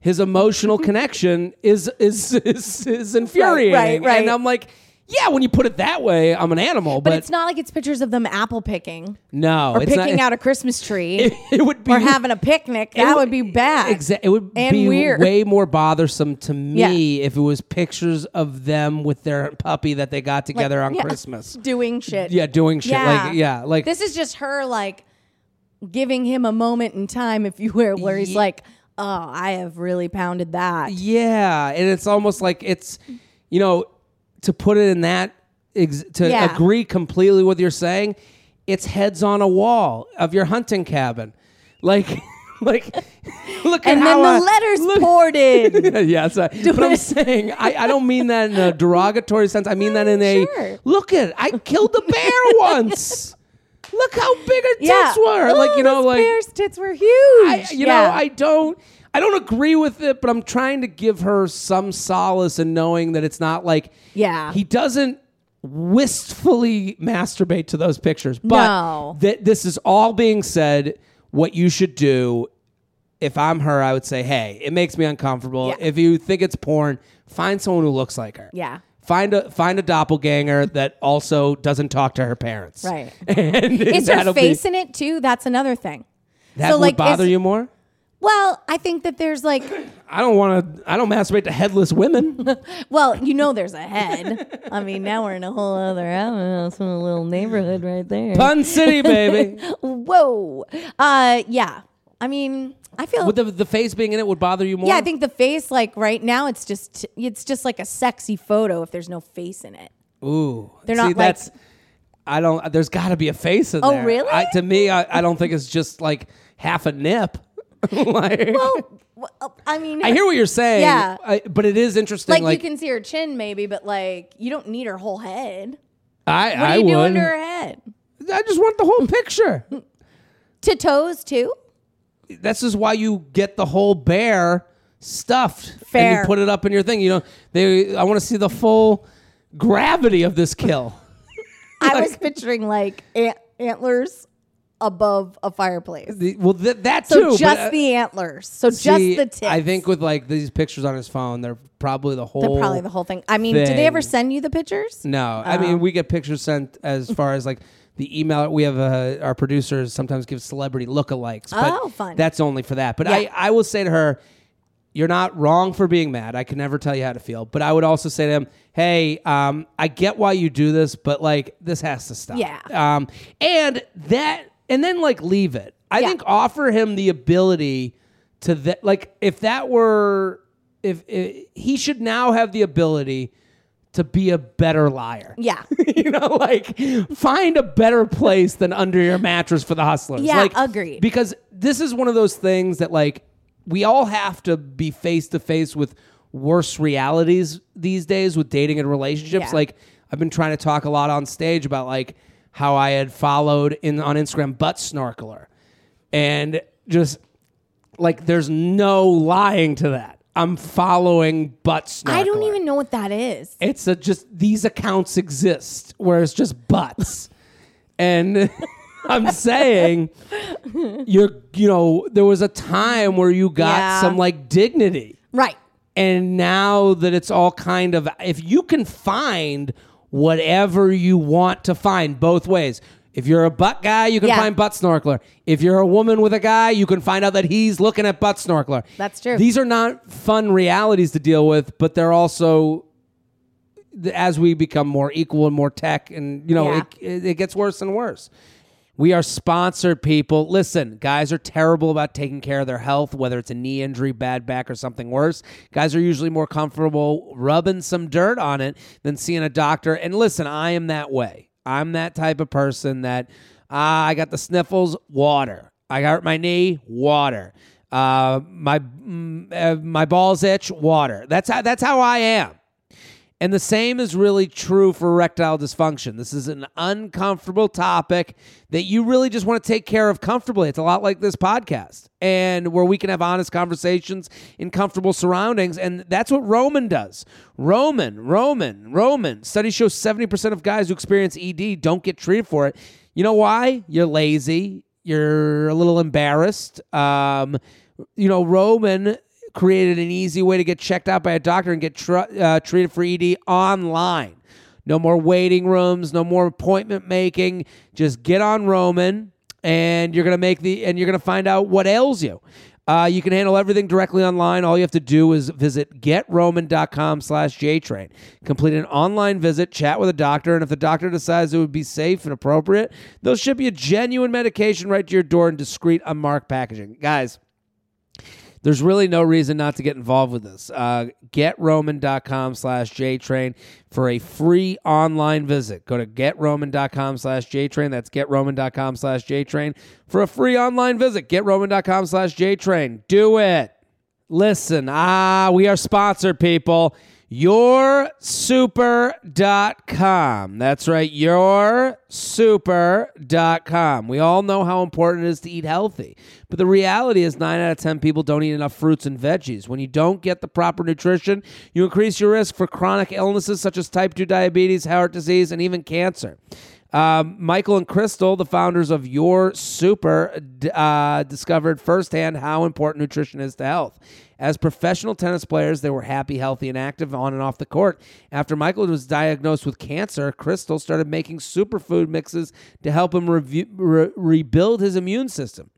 [SPEAKER 1] His emotional connection is is is, is infuriating,
[SPEAKER 2] Right, right.
[SPEAKER 1] and I'm like, yeah, when you put it that way, I'm an animal,
[SPEAKER 2] but,
[SPEAKER 1] but,
[SPEAKER 2] it's not like it's pictures of them apple picking
[SPEAKER 1] no,
[SPEAKER 2] or
[SPEAKER 1] it's
[SPEAKER 2] picking
[SPEAKER 1] not,
[SPEAKER 2] out a Christmas tree
[SPEAKER 1] It, it would be
[SPEAKER 2] or having a picnic. That would be bad.
[SPEAKER 1] Exactly. it would
[SPEAKER 2] And
[SPEAKER 1] be
[SPEAKER 2] weird.
[SPEAKER 1] way more bothersome to me if it was pictures of them with their puppy that they got together on
[SPEAKER 2] yeah,
[SPEAKER 1] Christmas.
[SPEAKER 2] doing shit.
[SPEAKER 1] Yeah, doing shit. Like yeah, like
[SPEAKER 2] this is just her like giving him a moment in time, if you will, where he's
[SPEAKER 1] Ye-
[SPEAKER 2] like, "Oh, I have really pounded that."
[SPEAKER 1] yeah, and it's almost like it's you know to put it in that ex- to
[SPEAKER 2] Yeah.
[SPEAKER 1] agree completely with you're saying. It's heads on a wall of your hunting cabin, like like look at
[SPEAKER 2] And then the
[SPEAKER 1] I-
[SPEAKER 2] letters
[SPEAKER 1] look-
[SPEAKER 2] poured in.
[SPEAKER 1] yeah, so, but I'm saying I, I don't mean that in a derogatory sense. I mean that in a
[SPEAKER 2] Sure.
[SPEAKER 1] look at I killed a bear once. Look how big her tits
[SPEAKER 2] yeah,
[SPEAKER 1] were.
[SPEAKER 2] Oh,
[SPEAKER 1] like you know, like
[SPEAKER 2] bear's tits were huge.
[SPEAKER 1] I, you know, I don't I don't agree with it, but I'm trying to give her some solace in knowing that it's not like
[SPEAKER 2] Yeah.
[SPEAKER 1] he doesn't wistfully masturbate to those pictures. But
[SPEAKER 2] No.
[SPEAKER 1] that this is all being said, what you should do if I'm her, I would say, hey, it makes me uncomfortable.
[SPEAKER 2] Yeah.
[SPEAKER 1] If you think it's porn, find someone who looks like her.
[SPEAKER 2] Yeah.
[SPEAKER 1] Find a find a doppelganger that also doesn't talk to her parents.
[SPEAKER 2] Right.
[SPEAKER 1] And
[SPEAKER 2] Is her
[SPEAKER 1] that'll be-
[SPEAKER 2] face in it too? That's another thing.
[SPEAKER 1] that would
[SPEAKER 2] like,
[SPEAKER 1] bother
[SPEAKER 2] is-
[SPEAKER 1] you more?
[SPEAKER 2] Well, I think that there's like,
[SPEAKER 1] I don't want to. I don't masturbate to headless women.
[SPEAKER 2] well, you know, there's a head. I mean, now we're in a whole other house, in a little neighborhood right there.
[SPEAKER 1] Pun City, baby.
[SPEAKER 2] Whoa. Uh, yeah. I mean, I feel.
[SPEAKER 1] Would the the face being in it would bother you more?
[SPEAKER 2] yeah, I think the face, like right now, it's just it's just like a sexy photo if there's no face in it.
[SPEAKER 1] Ooh,
[SPEAKER 2] They're
[SPEAKER 1] See,
[SPEAKER 2] not like-
[SPEAKER 1] that's. I don't. There's got to be a face in there.
[SPEAKER 2] Oh,
[SPEAKER 1] there.
[SPEAKER 2] really?
[SPEAKER 1] I, to me, I, I don't think it's just like half a nip. like,
[SPEAKER 2] Well, well, uh, I mean,
[SPEAKER 1] I hear what you're saying.
[SPEAKER 2] Yeah.
[SPEAKER 1] I, but it is interesting.
[SPEAKER 2] like,
[SPEAKER 1] Like,
[SPEAKER 2] you can see her chin maybe, but like you don't need her whole head.
[SPEAKER 1] I,
[SPEAKER 2] What
[SPEAKER 1] I
[SPEAKER 2] you
[SPEAKER 1] would.
[SPEAKER 2] do under her head?
[SPEAKER 1] I just want the whole picture.
[SPEAKER 2] To toes too.
[SPEAKER 1] This is why you get the whole bear stuffed and
[SPEAKER 2] Fair.
[SPEAKER 1] you put it up in your thing. You know, they. I want to see the full gravity of this kill.
[SPEAKER 2] I was picturing like ant- antlers above a fireplace.
[SPEAKER 1] The- well, th- that
[SPEAKER 2] So
[SPEAKER 1] too. but,
[SPEAKER 2] just
[SPEAKER 1] uh,
[SPEAKER 2] the antlers. So
[SPEAKER 1] see,
[SPEAKER 2] just the tips.
[SPEAKER 1] I think with like these pictures on his phone, they're probably the whole.
[SPEAKER 2] they're probably the whole thing. I mean, do they ever send you the pictures?
[SPEAKER 1] No, I
[SPEAKER 2] Oh.
[SPEAKER 1] mean we get pictures sent as far as like the email. We have uh, our producers sometimes give celebrity lookalikes. But
[SPEAKER 2] Oh, fun.
[SPEAKER 1] That's only for that. But
[SPEAKER 2] Yeah.
[SPEAKER 1] I, I will say to her, you're not wrong for being mad. I can never tell you how to feel. But I would also say to him, hey, um, I get why you do this, but like this has to stop.
[SPEAKER 2] Yeah.
[SPEAKER 1] Um, and that, and then like leave it. I
[SPEAKER 2] Yeah.
[SPEAKER 1] think offer him the ability to that. Like if that were, if, if he should now have the ability to be a better liar.
[SPEAKER 2] Yeah.
[SPEAKER 1] you know, like find a better place than under your mattress for the hustlers.
[SPEAKER 2] Yeah,
[SPEAKER 1] like,
[SPEAKER 2] agreed.
[SPEAKER 1] Because this is one of those things that like we all have to be face to face with worse realities these days with dating and relationships.
[SPEAKER 2] Yeah.
[SPEAKER 1] Like I've been trying to talk a lot on stage about like how I had followed in on Instagram butt snorkeler and just like there's no lying to that. I'm following butt snorkeler.
[SPEAKER 2] I don't even know what that is.
[SPEAKER 1] It's a just these accounts exist where it's just butts. and I'm saying you're you know, there was a time where you got
[SPEAKER 2] Yeah.
[SPEAKER 1] some like dignity.
[SPEAKER 2] Right.
[SPEAKER 1] And now that it's all kind of if you can find whatever you want to find both ways. If you're a butt guy, you can
[SPEAKER 2] Yeah.
[SPEAKER 1] find butt snorkeler. If you're a woman with a guy, you can find out that he's looking at butt snorkeler.
[SPEAKER 2] That's true.
[SPEAKER 1] These are not fun realities to deal with, but they're also th- as we become more equal and more tech, and you know,
[SPEAKER 2] Yeah.
[SPEAKER 1] it, it, it gets worse and worse. We are sponsored people. Listen, guys are terrible about taking care of their health, whether it's a knee injury, bad back, or something worse. Guys are usually more comfortable rubbing some dirt on it than seeing a doctor. And listen, I am that way. I'm that type of person that ah, I got the sniffles, water. I hurt my knee, water. Uh, my mm, uh, my balls itch, water. That's how that's how I am. And the same is really true for erectile dysfunction. This is an uncomfortable topic that you really just want to take care of comfortably. It's a lot like this podcast, and where we can have honest conversations in comfortable surroundings. And that's what Roman does. Roman, Roman, Roman. Studies show 70% of guys who experience ED don't get treated for it. You know why? You're lazy, you're a little embarrassed. Um, you know, Roman created an easy way to get checked out by a doctor and get tr- uh, treated for ED online. No more waiting rooms, no more appointment making. Just get on Roman, and you're gonna make the and you're gonna find out what ails you. Uh, you can handle everything directly online. All you have to do is visit getroman.com slash jtrain. Complete an online visit, chat with a doctor, and if the doctor decides it would be safe and appropriate, they'll ship you genuine medication right to your door in discreet, unmarked packaging. Guys, there's really no reason not to get involved with this. Uh, getroman.com slash jtrain for a free online visit. Go to getroman.com slash jtrain. That's getroman.com slash jtrain for a free online visit. Getroman.com slash jtrain. Do it. Listen, ah, we are sponsored, people. YourSuper.com. That's right, YourSuper.com. We all know how important it is to eat healthy. But the reality is, 9 out of 10 people don't eat enough fruits and veggies. When you don't get the proper nutrition, you increase your risk for chronic illnesses such as type 2 diabetes, heart disease, and even cancer. Um, Michael and Crystal, the founders of Your Super, uh, discovered firsthand how important nutrition is to health. As professional tennis players, they were happy, healthy, and active on and off the court. After Michael was diagnosed with cancer, Crystal started making superfood mixes to help him re- rebuild his immune system.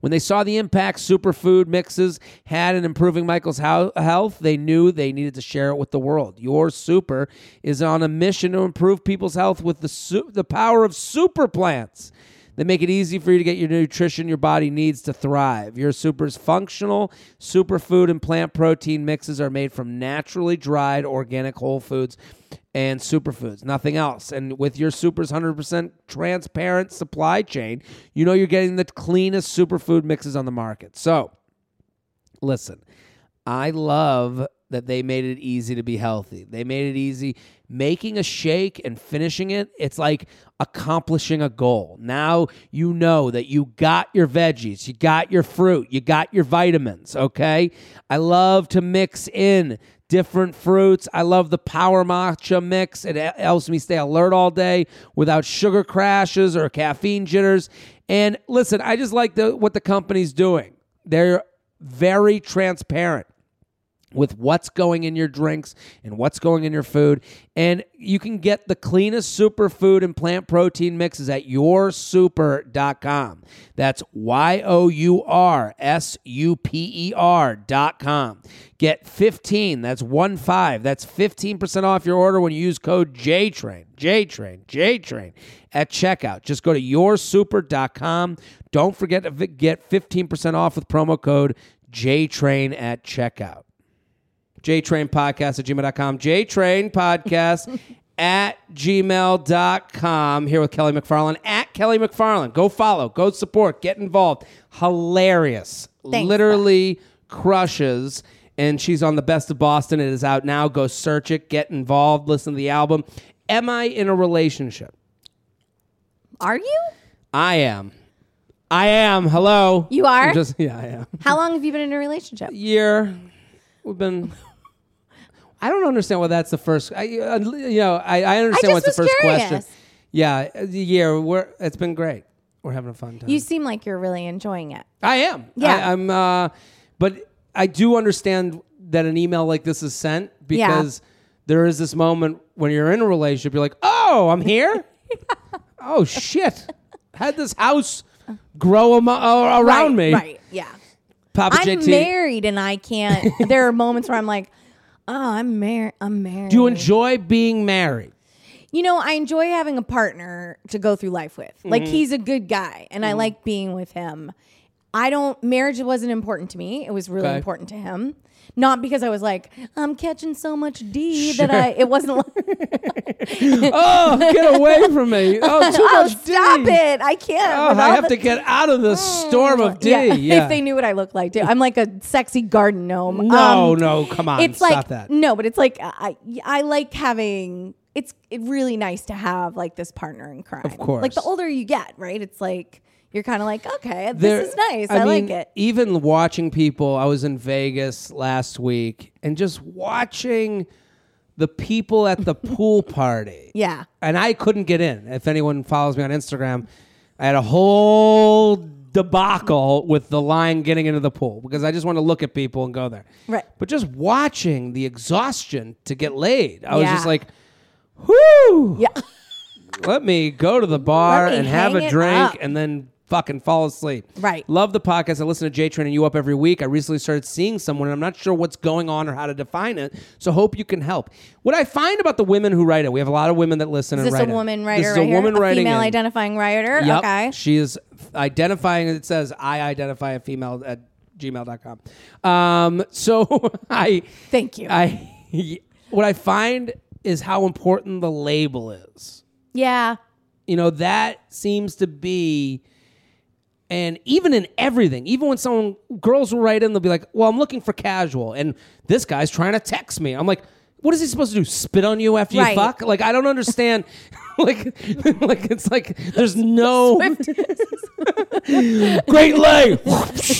[SPEAKER 1] When they saw the impact superfood mixes had in improving Michael's health, they knew they needed to share it with the world. Your Super is on a mission to improve people's health with the su- the power of super plants that make it easy for you to get your nutrition your body needs to thrive. Your Super's functional superfood and plant protein mixes are made from naturally dried organic whole foods and superfoods, nothing else. And with your Super's 100% transparent supply chain, you know you're getting the cleanest superfood mixes on the market. So, listen, I love that they made it easy to be healthy. They made it easy making a shake and finishing it. It's like accomplishing a goal. Now you know that you got your veggies, you got your fruit, you got your vitamins, okay? I love to mix in different fruits. I love the power matcha mix. It helps me stay alert all day without sugar crashes or caffeine jitters. And listen, I just like the what the company's doing. They're very transparent with what's going in your drinks and what's going in your food. And you can get the cleanest superfood and plant protein mixes at yoursuper.com. That's Y O U R S U P E R.com. Get 15, that's 1 5. That's 15% off your order when you use code JTRAIN, JTRAIN, JTRAIN at checkout. Just go to yoursuper.com. Don't forget to get 15% off with promo code JTRAIN at checkout. JTrain Podcast at gmail.com. JTrain Podcast at gmail.com. Here with Kelly MacFarland at Kelly MacFarland. Go follow, go support, get involved. Hilarious.
[SPEAKER 2] Thanks,
[SPEAKER 1] Literally crushes. And she's on the best of Boston. It is out now. Go search it, get involved, listen to the album. Am I in a relationship?
[SPEAKER 2] Are you?
[SPEAKER 1] I am. I am. Hello.
[SPEAKER 2] You are?
[SPEAKER 1] I'm Just yeah, I am.
[SPEAKER 2] How long have you been in a relationship?
[SPEAKER 1] year. We've been. I don't understand why that's the first. I, uh, you know, I, I understand what's the
[SPEAKER 2] was
[SPEAKER 1] first
[SPEAKER 2] curious.
[SPEAKER 1] question. Yeah, the year. We're it's been great. We're having a fun time.
[SPEAKER 2] You seem like you're really enjoying it.
[SPEAKER 1] I am.
[SPEAKER 2] Yeah.
[SPEAKER 1] I, I'm. Uh, but I do understand that an email like this is sent
[SPEAKER 2] Yeah.
[SPEAKER 1] because there is this moment when you're in a relationship. You're like, oh, I'm here. oh shit, had this house grow am- uh, around
[SPEAKER 2] right,
[SPEAKER 1] me.
[SPEAKER 2] Right. Yeah.
[SPEAKER 1] Papa
[SPEAKER 2] I'm
[SPEAKER 1] JT.
[SPEAKER 2] married and I can't. there are moments where I'm like, oh, I'm married. I'm married.
[SPEAKER 1] Do you enjoy being married?
[SPEAKER 2] You know, I enjoy having a partner to go through life with. Like
[SPEAKER 1] Mm-hmm.
[SPEAKER 2] he's a good guy, and I like being with him. I don't. Marriage wasn't important to me. It was really
[SPEAKER 1] Okay.
[SPEAKER 2] important to him. Not because I was like, I'm catching so much D that I. It wasn't like,
[SPEAKER 1] Oh, get away from me! Oh, too
[SPEAKER 2] oh,
[SPEAKER 1] much
[SPEAKER 2] stop
[SPEAKER 1] D.
[SPEAKER 2] it! I can't.
[SPEAKER 1] Oh, I have
[SPEAKER 2] the-
[SPEAKER 1] to get out of the storm of D.
[SPEAKER 2] Yeah,
[SPEAKER 1] Yeah.
[SPEAKER 2] if they knew what I look like, too. I'm like a sexy garden gnome.
[SPEAKER 1] no,
[SPEAKER 2] Um,
[SPEAKER 1] no, come on,
[SPEAKER 2] it's
[SPEAKER 1] stop
[SPEAKER 2] like
[SPEAKER 1] that.
[SPEAKER 2] no, but it's like I I like having. It's really nice to have like this partner in crime. Of
[SPEAKER 1] course.
[SPEAKER 2] like the older you get, right? It's like you're kind of like, okay,
[SPEAKER 1] There-
[SPEAKER 2] this is nice. I,
[SPEAKER 1] mean,
[SPEAKER 2] like it.
[SPEAKER 1] Even watching people, I was in Vegas last week, and just watching the people at the pool party.
[SPEAKER 2] Yeah,
[SPEAKER 1] and I couldn't get in. If anyone follows me on Instagram, I had a whole debacle with the line getting into the pool because I just want to look at people and go there.
[SPEAKER 2] Right.
[SPEAKER 1] But just watching the exhaustion to get laid, I was just like, whoo.
[SPEAKER 2] yeah.
[SPEAKER 1] Let me go to the bar and have a drink
[SPEAKER 2] up.
[SPEAKER 1] and then fucking fall asleep.
[SPEAKER 2] Right.
[SPEAKER 1] Love the podcast. I listen to J Train and U Up every week. I recently started seeing someone and I'm not sure what's going on or how to define it. So hope you can help. What I find about the women who write it, we have a lot of women that listen
[SPEAKER 2] Is
[SPEAKER 1] and
[SPEAKER 2] this
[SPEAKER 1] write
[SPEAKER 2] a
[SPEAKER 1] in.
[SPEAKER 2] woman writer?
[SPEAKER 1] This is
[SPEAKER 2] right
[SPEAKER 1] a
[SPEAKER 2] here?
[SPEAKER 1] woman
[SPEAKER 2] a
[SPEAKER 1] writing
[SPEAKER 2] female
[SPEAKER 1] in.
[SPEAKER 2] identifying writer.
[SPEAKER 1] Yep.
[SPEAKER 2] Okay.
[SPEAKER 1] She is identifying, it says, I identify a female at gmail.com. Um, so I,
[SPEAKER 2] Thank you.
[SPEAKER 1] I, what I find is how important the label is.
[SPEAKER 2] yeah.
[SPEAKER 1] You know, that seems to be, and even in everything, even when someone, girls will write in, they'll be like, well, I'm looking for casual. And this guy's trying to text me. I'm like, what is he supposed to do? Spit on you after
[SPEAKER 2] Right.
[SPEAKER 1] you fuck? Like, I don't understand. like, like it's like there's no great lay,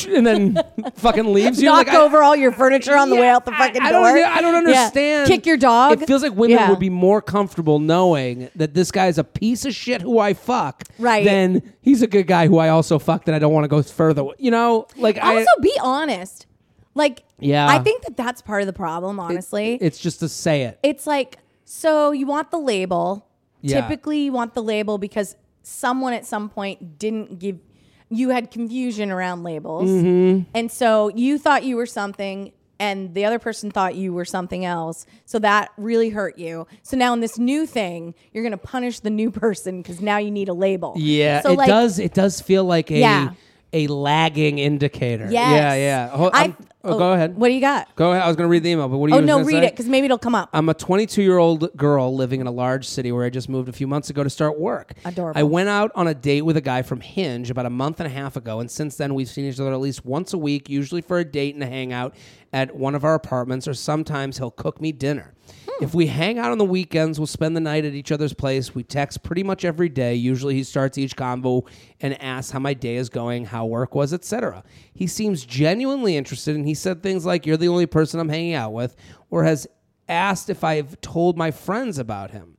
[SPEAKER 1] and then fucking leaves you.
[SPEAKER 2] Knock
[SPEAKER 1] like, I-
[SPEAKER 2] over all your furniture on the way out the
[SPEAKER 1] I-
[SPEAKER 2] fucking
[SPEAKER 1] I,
[SPEAKER 2] door.
[SPEAKER 1] Don't, I don't
[SPEAKER 2] Yeah.
[SPEAKER 1] understand.
[SPEAKER 2] Kick your dog.
[SPEAKER 1] It feels like women
[SPEAKER 2] Yeah.
[SPEAKER 1] would be more comfortable knowing that this guy's a piece of shit who I fuck,
[SPEAKER 2] Right.
[SPEAKER 1] Than he's a good guy who I also fuck that I don't want to go further. with. You know, like I.
[SPEAKER 2] also be honest. Like,
[SPEAKER 1] Yeah.
[SPEAKER 2] I think that that's part of the problem. Honestly,
[SPEAKER 1] It's just to say it.
[SPEAKER 2] it's like so you want the label.
[SPEAKER 1] Yeah.
[SPEAKER 2] Typically, you want the label because someone at some point didn't give. You had confusion around labels,
[SPEAKER 1] Mm-hmm.
[SPEAKER 2] and so you thought you were something, and the other person thought you were something else. So that really hurt you. So now in this new thing, you're going to punish the new person because now you need a label.
[SPEAKER 1] Yeah,
[SPEAKER 2] So
[SPEAKER 1] it
[SPEAKER 2] like,
[SPEAKER 1] does. It does feel like a
[SPEAKER 2] Yeah.
[SPEAKER 1] A lagging indicator.
[SPEAKER 2] Yes.
[SPEAKER 1] Yeah, yeah. Hold-
[SPEAKER 2] I-
[SPEAKER 1] I'm- oh, go oh, ahead.
[SPEAKER 2] What do you got?
[SPEAKER 1] Go ahead. I was going to read the email, but what do you?
[SPEAKER 2] Oh no, read
[SPEAKER 1] say?
[SPEAKER 2] it because maybe it'll come up.
[SPEAKER 1] I'm a 22 year old girl living in a large city where I just moved a few months ago to start work.
[SPEAKER 2] Adorable.
[SPEAKER 1] I went out on a date with a guy from Hinge about a month and a half ago, and since then we've seen each other at least once a week, usually for a date and a hangout at one of our apartments, or sometimes he'll cook me dinner. If we hang out on the weekends, we'll spend the night at each other's place. We text pretty much every day. Usually he starts each convo and asks how my day is going, how work was, etc. He seems genuinely interested and he said things like you're the only person I'm hanging out with or has asked if I've told my friends about him.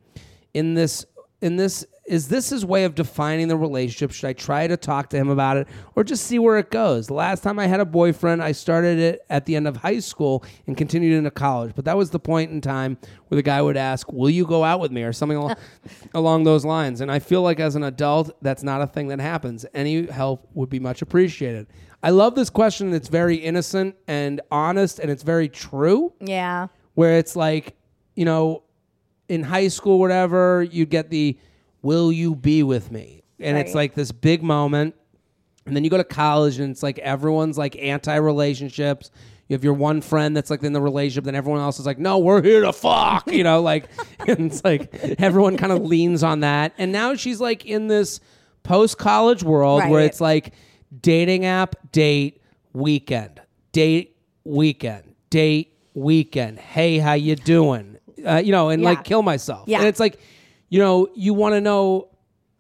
[SPEAKER 1] In this in this is this his way of defining the relationship? Should I try to talk to him about it or just see where it goes? The last time I had a boyfriend, I started it at the end of high school and continued into college. But that was the point in time where the guy would ask, "Will you go out with me?" or something al- along those lines. And I feel like as an adult, that's not a thing that happens. Any help would be much appreciated. I love this question. It's very innocent and honest and it's very true
[SPEAKER 2] yeah.
[SPEAKER 1] where it's like, you know, in high school, whatever, you get the "Will you be with me?" and it's like this big moment, and then you go to college, and it's like everyone's like anti-relationships. You have your one friend that's like in the relationship, then everyone else is like, "No, we're here to fuck," you know, like, and it's like everyone kind of leans on that. And now she's like in this post-college world where it's like dating app, date, weekend, date, weekend, date, weekend. Hey, how you doing? Uh, you know, and
[SPEAKER 2] Yeah.
[SPEAKER 1] like kill myself.
[SPEAKER 2] Yeah.
[SPEAKER 1] And it's like, you know, you want to know.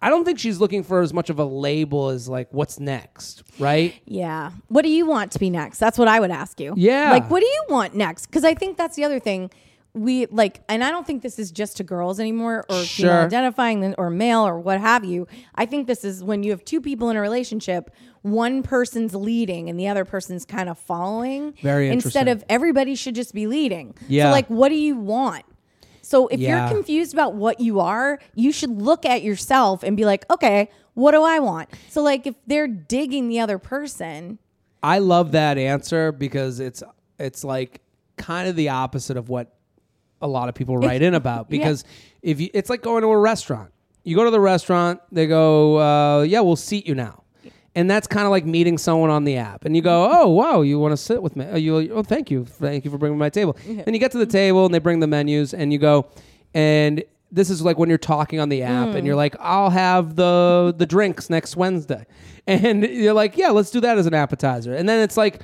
[SPEAKER 1] I don't think she's looking for as much of a label as like what's next, right?
[SPEAKER 2] Yeah. What do you want to be next? That's what I would ask you.
[SPEAKER 1] Yeah.
[SPEAKER 2] Like, what do you want next? Because I think that's the other thing. We like, and I don't think this is just to girls anymore or
[SPEAKER 1] Sure.
[SPEAKER 2] female identifying or male or what have you. I think this is when you have two people in a relationship, one person's leading and the other person's kind of following.
[SPEAKER 1] Very
[SPEAKER 2] Instead of everybody should just be leading.
[SPEAKER 1] Yeah.
[SPEAKER 2] So, like, what do you want? So if
[SPEAKER 1] Yeah.
[SPEAKER 2] you're confused about what you are, you should look at yourself and be like, okay, what do I want? So like if they're digging the other person,
[SPEAKER 1] I love that answer because it's it's like kind of the opposite of what a lot of people write in about. Because if you, it's like going to a restaurant, you go to the restaurant, they go, uh, "Yeah, we'll seat you now," and that's kind of like meeting someone on the app, and you go, mm-hmm. "Oh, wow, you want to sit with me? Oh, you, oh, thank you, thank you for bringing my table." And you get to the table, and they bring the menus, and you go, and this is like when you're talking on the app and you're mm. like, I'll have the the drinks next Wednesday. And you're like, yeah, let's do that as an appetizer. And then it's like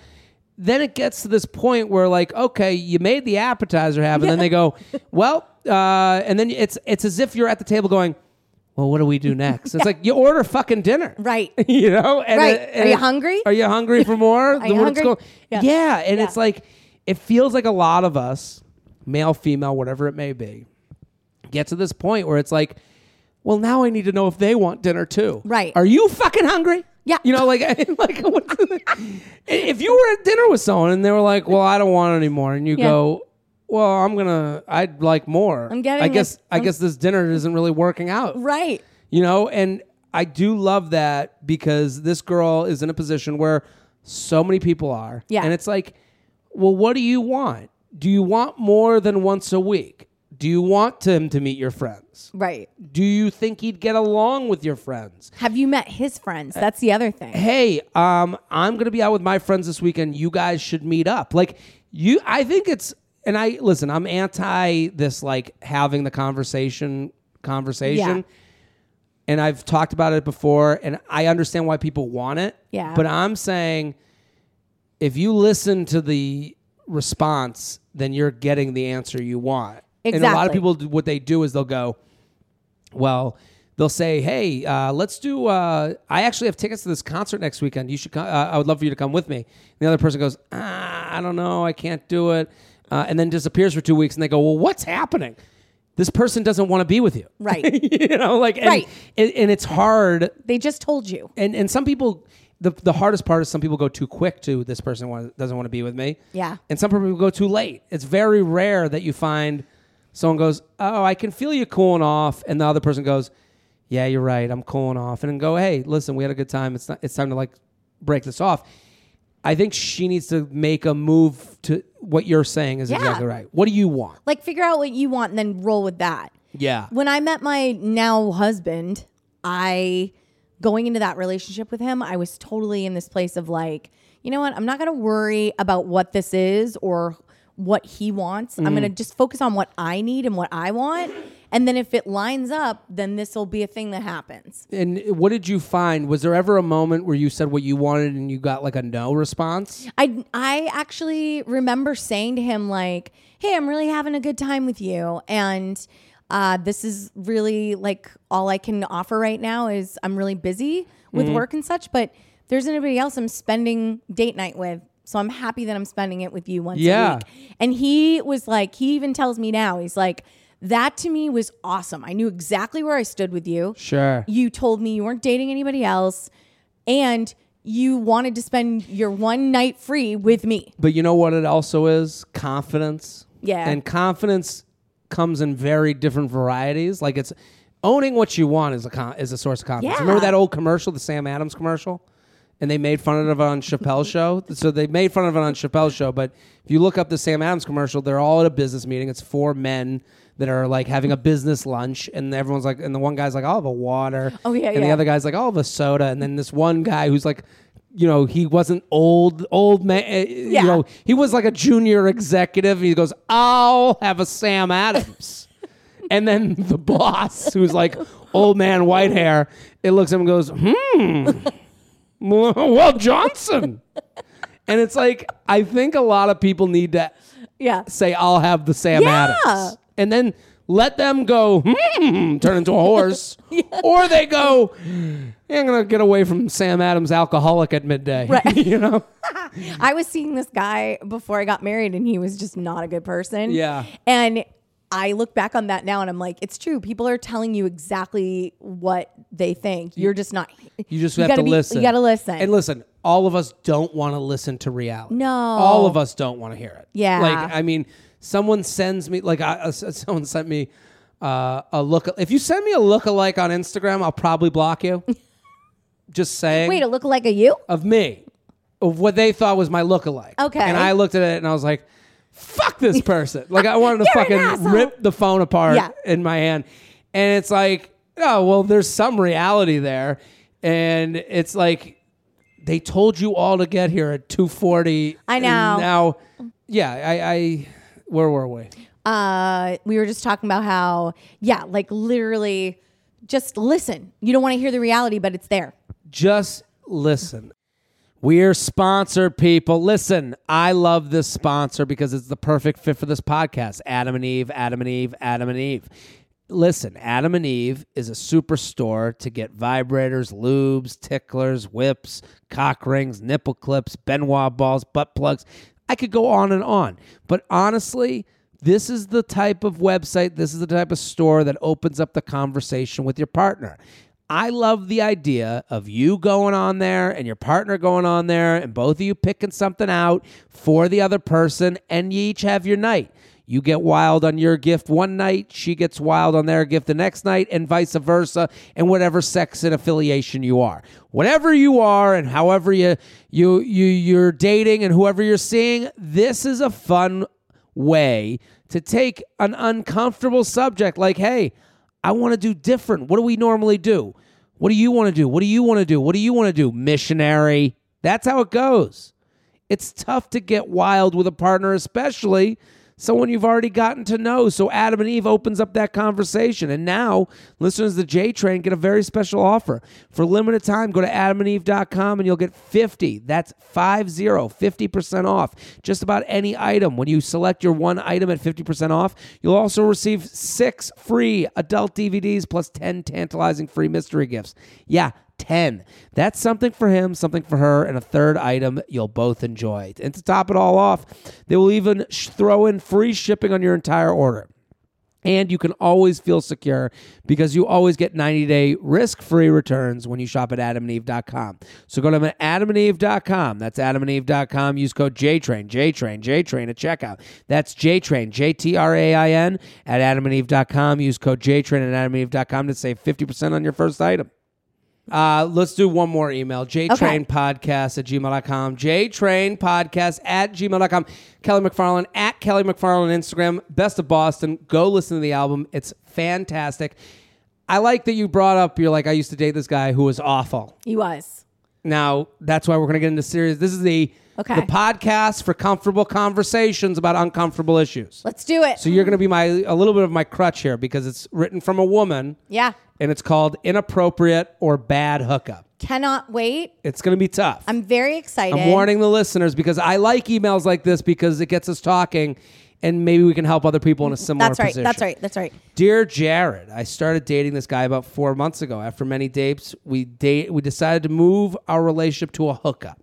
[SPEAKER 1] then it gets to this point where like, okay, you made the appetizer happen, and then they go, well, uh, and then it's it's as if you're at the table going, well, what do we do next? It's like you order fucking dinner,
[SPEAKER 2] right?
[SPEAKER 1] you know? And
[SPEAKER 2] Right.
[SPEAKER 1] and
[SPEAKER 2] Are you hungry?
[SPEAKER 1] Are you hungry for more?
[SPEAKER 2] Are you hungry? Yeah.
[SPEAKER 1] yeah, and
[SPEAKER 2] Yeah.
[SPEAKER 1] it's like it feels like a lot of us, male, female, whatever it may be, get to this point where it's like, well, now I need to know if they want dinner too.
[SPEAKER 2] Right.
[SPEAKER 1] Are you fucking hungry?
[SPEAKER 2] Yeah.
[SPEAKER 1] You know, like, like if you were at dinner with someone and they were like, "Well, I don't want anymore," and you
[SPEAKER 2] Yeah.
[SPEAKER 1] go, "Well, I'm gonna, I'd like more."
[SPEAKER 2] I'm getting
[SPEAKER 1] I guess, I
[SPEAKER 2] I'm-
[SPEAKER 1] guess this dinner isn't really working out
[SPEAKER 2] Right.
[SPEAKER 1] you know and i do love that because this girl is in a position where so many people are
[SPEAKER 2] Yeah.
[SPEAKER 1] and it's like well what do you want do you want more than once a week do you want him to meet your friends
[SPEAKER 2] Right.
[SPEAKER 1] do you think he'd get along with your friends
[SPEAKER 2] Have you met his friends? That's the other thing.
[SPEAKER 1] hey um i'm gonna be out with my friends this weekend you guys should meet up like you i think it's and i listen i'm anti this like having the conversation conversation
[SPEAKER 2] Yeah.
[SPEAKER 1] and I've talked about it before, and I understand why people want it.
[SPEAKER 2] Yeah.
[SPEAKER 1] But I'm saying if you listen to the response, then you're getting the answer you want. Exactly. And a lot of people, what they do is they'll go, well, they'll say, hey, uh, let's do, uh, I actually have tickets to this concert next weekend. You should come, uh, I would love for you to come with me. And the other person goes, ah, I don't know, I can't do it. Uh, and then disappears for two weeks, and they go, well, what's happening? This person doesn't want to be with you
[SPEAKER 2] Right.
[SPEAKER 1] you know, like and,
[SPEAKER 2] Right.
[SPEAKER 1] and, and it's hard.
[SPEAKER 2] They just told you.
[SPEAKER 1] And and some people, the the hardest part is some people go too quick to this person wa- doesn't want to be with me.
[SPEAKER 2] Yeah.
[SPEAKER 1] And some people go too late. It's very rare that you find someone goes, "Oh, I can feel you cooling off," and the other person goes, "Yeah, you're right. I'm cooling off," and then go, "Hey, listen, we had a good time. It's not, it's time to like break this off." I think she needs to make a move to what you're saying is
[SPEAKER 2] Yeah.
[SPEAKER 1] exactly right. What do you want?
[SPEAKER 2] Like figure out what you want and then roll with that.
[SPEAKER 1] Yeah.
[SPEAKER 2] When I met my now husband, I going into that relationship with him, I was totally in this place of like, you know what? I'm not going to worry about what this is or what he wants. I'm mm. going to just focus on what I need and what I want. And then if it lines up, then this will be a thing that happens.
[SPEAKER 1] And what did you find? Was there ever a moment where you said what you wanted and you got like a no response?
[SPEAKER 2] I I actually remember saying to him like, "Hey, I'm really having a good time with you, and uh, this is really like all I can offer right now is I'm really busy with work and such, but there's anybody else I'm spending date night with." So I'm happy that I'm spending it with you once
[SPEAKER 1] Yeah.
[SPEAKER 2] a week. And he was like, he even tells me now, he's like, that to me was awesome. I knew exactly where I stood with you.
[SPEAKER 1] Sure.
[SPEAKER 2] You told me you weren't dating anybody else and you wanted to spend your one night free with me.
[SPEAKER 1] But you know what it also is? Confidence.
[SPEAKER 2] Yeah.
[SPEAKER 1] And confidence comes in very different varieties. Like it's owning what you want is a con- is a source of confidence.
[SPEAKER 2] Yeah.
[SPEAKER 1] Remember that old commercial, the Sam Adams commercial? And they made fun of it on Chappelle's show. So they made fun of it on Chappelle's show. But if you look up the Sam Adams commercial, they're all at a business meeting. It's four men that are like having a business lunch, and everyone's like, and the one guy's like, "I'll have a water."
[SPEAKER 2] Oh, yeah,
[SPEAKER 1] and the other guy's like, "I'll have a soda." And then this one guy who's like, you know, he wasn't old, old man. eh,
[SPEAKER 2] Yeah.
[SPEAKER 1] You know, he was like a junior executive. And He goes, "I'll have a Sam Adams." and then the boss, who's like old man, white hair, it looks at him and goes, "Hmm, well, Johnson." and it's like I think a lot of people need to
[SPEAKER 2] Yeah.
[SPEAKER 1] say, "I'll have the Sam
[SPEAKER 2] Yeah.
[SPEAKER 1] Adams," and then let them go, "Hmm," turn into a horse, or they go. I'm gonna get away from Sam Adams alcoholic at midday.
[SPEAKER 2] Right.
[SPEAKER 1] you know?
[SPEAKER 2] I was seeing this guy before I got married and he was just not a good person.
[SPEAKER 1] Yeah.
[SPEAKER 2] And I look back on that now and I'm like, it's true. People are telling you exactly what they think. You're just not.
[SPEAKER 1] You just have
[SPEAKER 2] gotta
[SPEAKER 1] to
[SPEAKER 2] be-
[SPEAKER 1] listen.
[SPEAKER 2] You got to listen.
[SPEAKER 1] And listen, all of us don't want to listen to reality.
[SPEAKER 2] No.
[SPEAKER 1] All of us don't want to hear it.
[SPEAKER 2] Yeah.
[SPEAKER 1] Like, I mean, someone sends me like I, uh, someone sent me uh, a look. If you send me a look-alike on Instagram, I'll probably block you. Just saying.
[SPEAKER 2] Wait, it look like a you?
[SPEAKER 1] of me, of what they thought was my look-alike.
[SPEAKER 2] Okay.
[SPEAKER 1] And I looked at it and I was like, "Fuck this person!" like I wanted to fucking rip the phone apart
[SPEAKER 2] Yeah.
[SPEAKER 1] in my hand. And it's like, oh well, there's some reality there, and it's like they told you all to get here at 2:40.
[SPEAKER 2] I
[SPEAKER 1] and
[SPEAKER 2] know.
[SPEAKER 1] now, yeah, I, I, where were we?
[SPEAKER 2] Uh, we were just talking about how, yeah, like literally, just listen. You don't want to hear the reality, but it's there.
[SPEAKER 1] just listen. We're sponsored people. Listen, I love this sponsor because it's the perfect fit for this podcast. Adam and Eve, Adam and Eve, Adam and Eve. Listen, Adam and Eve is a superstore to get vibrators, lubes, ticklers, whips, cock rings, nipple clips, Ben Wa balls, butt plugs. I could go on and on. But honestly, this is the type of website, this is the type of store that opens up the conversation with your partner. I love the idea of you going on there and your partner going on there and both of you picking something out for the other person and you each have your night. You get wild on your gift one night, she gets wild on their gift the next night, and vice versa, and whatever sex and affiliation you are. Whatever you are and however you you you you're dating and whoever you're seeing, this is a fun way to take an uncomfortable subject like, hey, I want to do different. What do we normally do? What do you want to do? What do you want to do? What do you want to do? Missionary. That's how it goes. It's tough to get wild with a partner, especially someone you've already gotten to know. So Adam and Eve opens up that conversation. And now listeners the J Train get a very special offer. For limited time, go to adamandeve.com and you'll get 50. That's 50, 50% off. Just about any item. When you select your one item at 50% off, you'll also receive six free adult DVDs plus 10 tantalizing free mystery gifts. Yeah, 10. That's something for him, something for her, and a third item you'll both enjoy. And to top it all off, they will even sh- throw in free shipping on your entire order. And you can always feel secure because you always get 90 day risk free returns when you shop at adamandeve.com. So go to adamandeve.com. That's adamandeve.com. Use code JTRAIN, JTRAIN, JTRAIN at checkout. That's JTRAIN, J T R A I N at adamandeve.com. Use code JTRAIN at adamandeve.com to save 50% on your first item. Uh, let's do one more email. JTrainPodcast at gmail.com. JTrainPodcast at gmail.com. Kelly MacFarland at Kelly MacFarland Instagram. Best of Boston. Go listen to the album. It's fantastic. I like that you brought up, you're like, I used to date this guy who was awful.
[SPEAKER 2] He was.
[SPEAKER 1] Now, that's why we're going to get into serious. This is the,
[SPEAKER 2] Okay.
[SPEAKER 1] the podcast for comfortable conversations about uncomfortable issues.
[SPEAKER 2] Let's do it.
[SPEAKER 1] So you're going to be my a little bit of my crutch here because it's written from a woman
[SPEAKER 2] yeah.
[SPEAKER 1] and it's called inappropriate or bad hookup.
[SPEAKER 2] Cannot wait.
[SPEAKER 1] It's going to be tough.
[SPEAKER 2] I'm very excited.
[SPEAKER 1] I'm warning the listeners because I like emails like this because it gets us talking and maybe we can help other people in a similar
[SPEAKER 2] That's right.
[SPEAKER 1] position.
[SPEAKER 2] That's right. That's right.
[SPEAKER 1] Dear Jared, I started dating this guy about 4 months ago. After many dates, we date we decided to move our relationship to a hookup.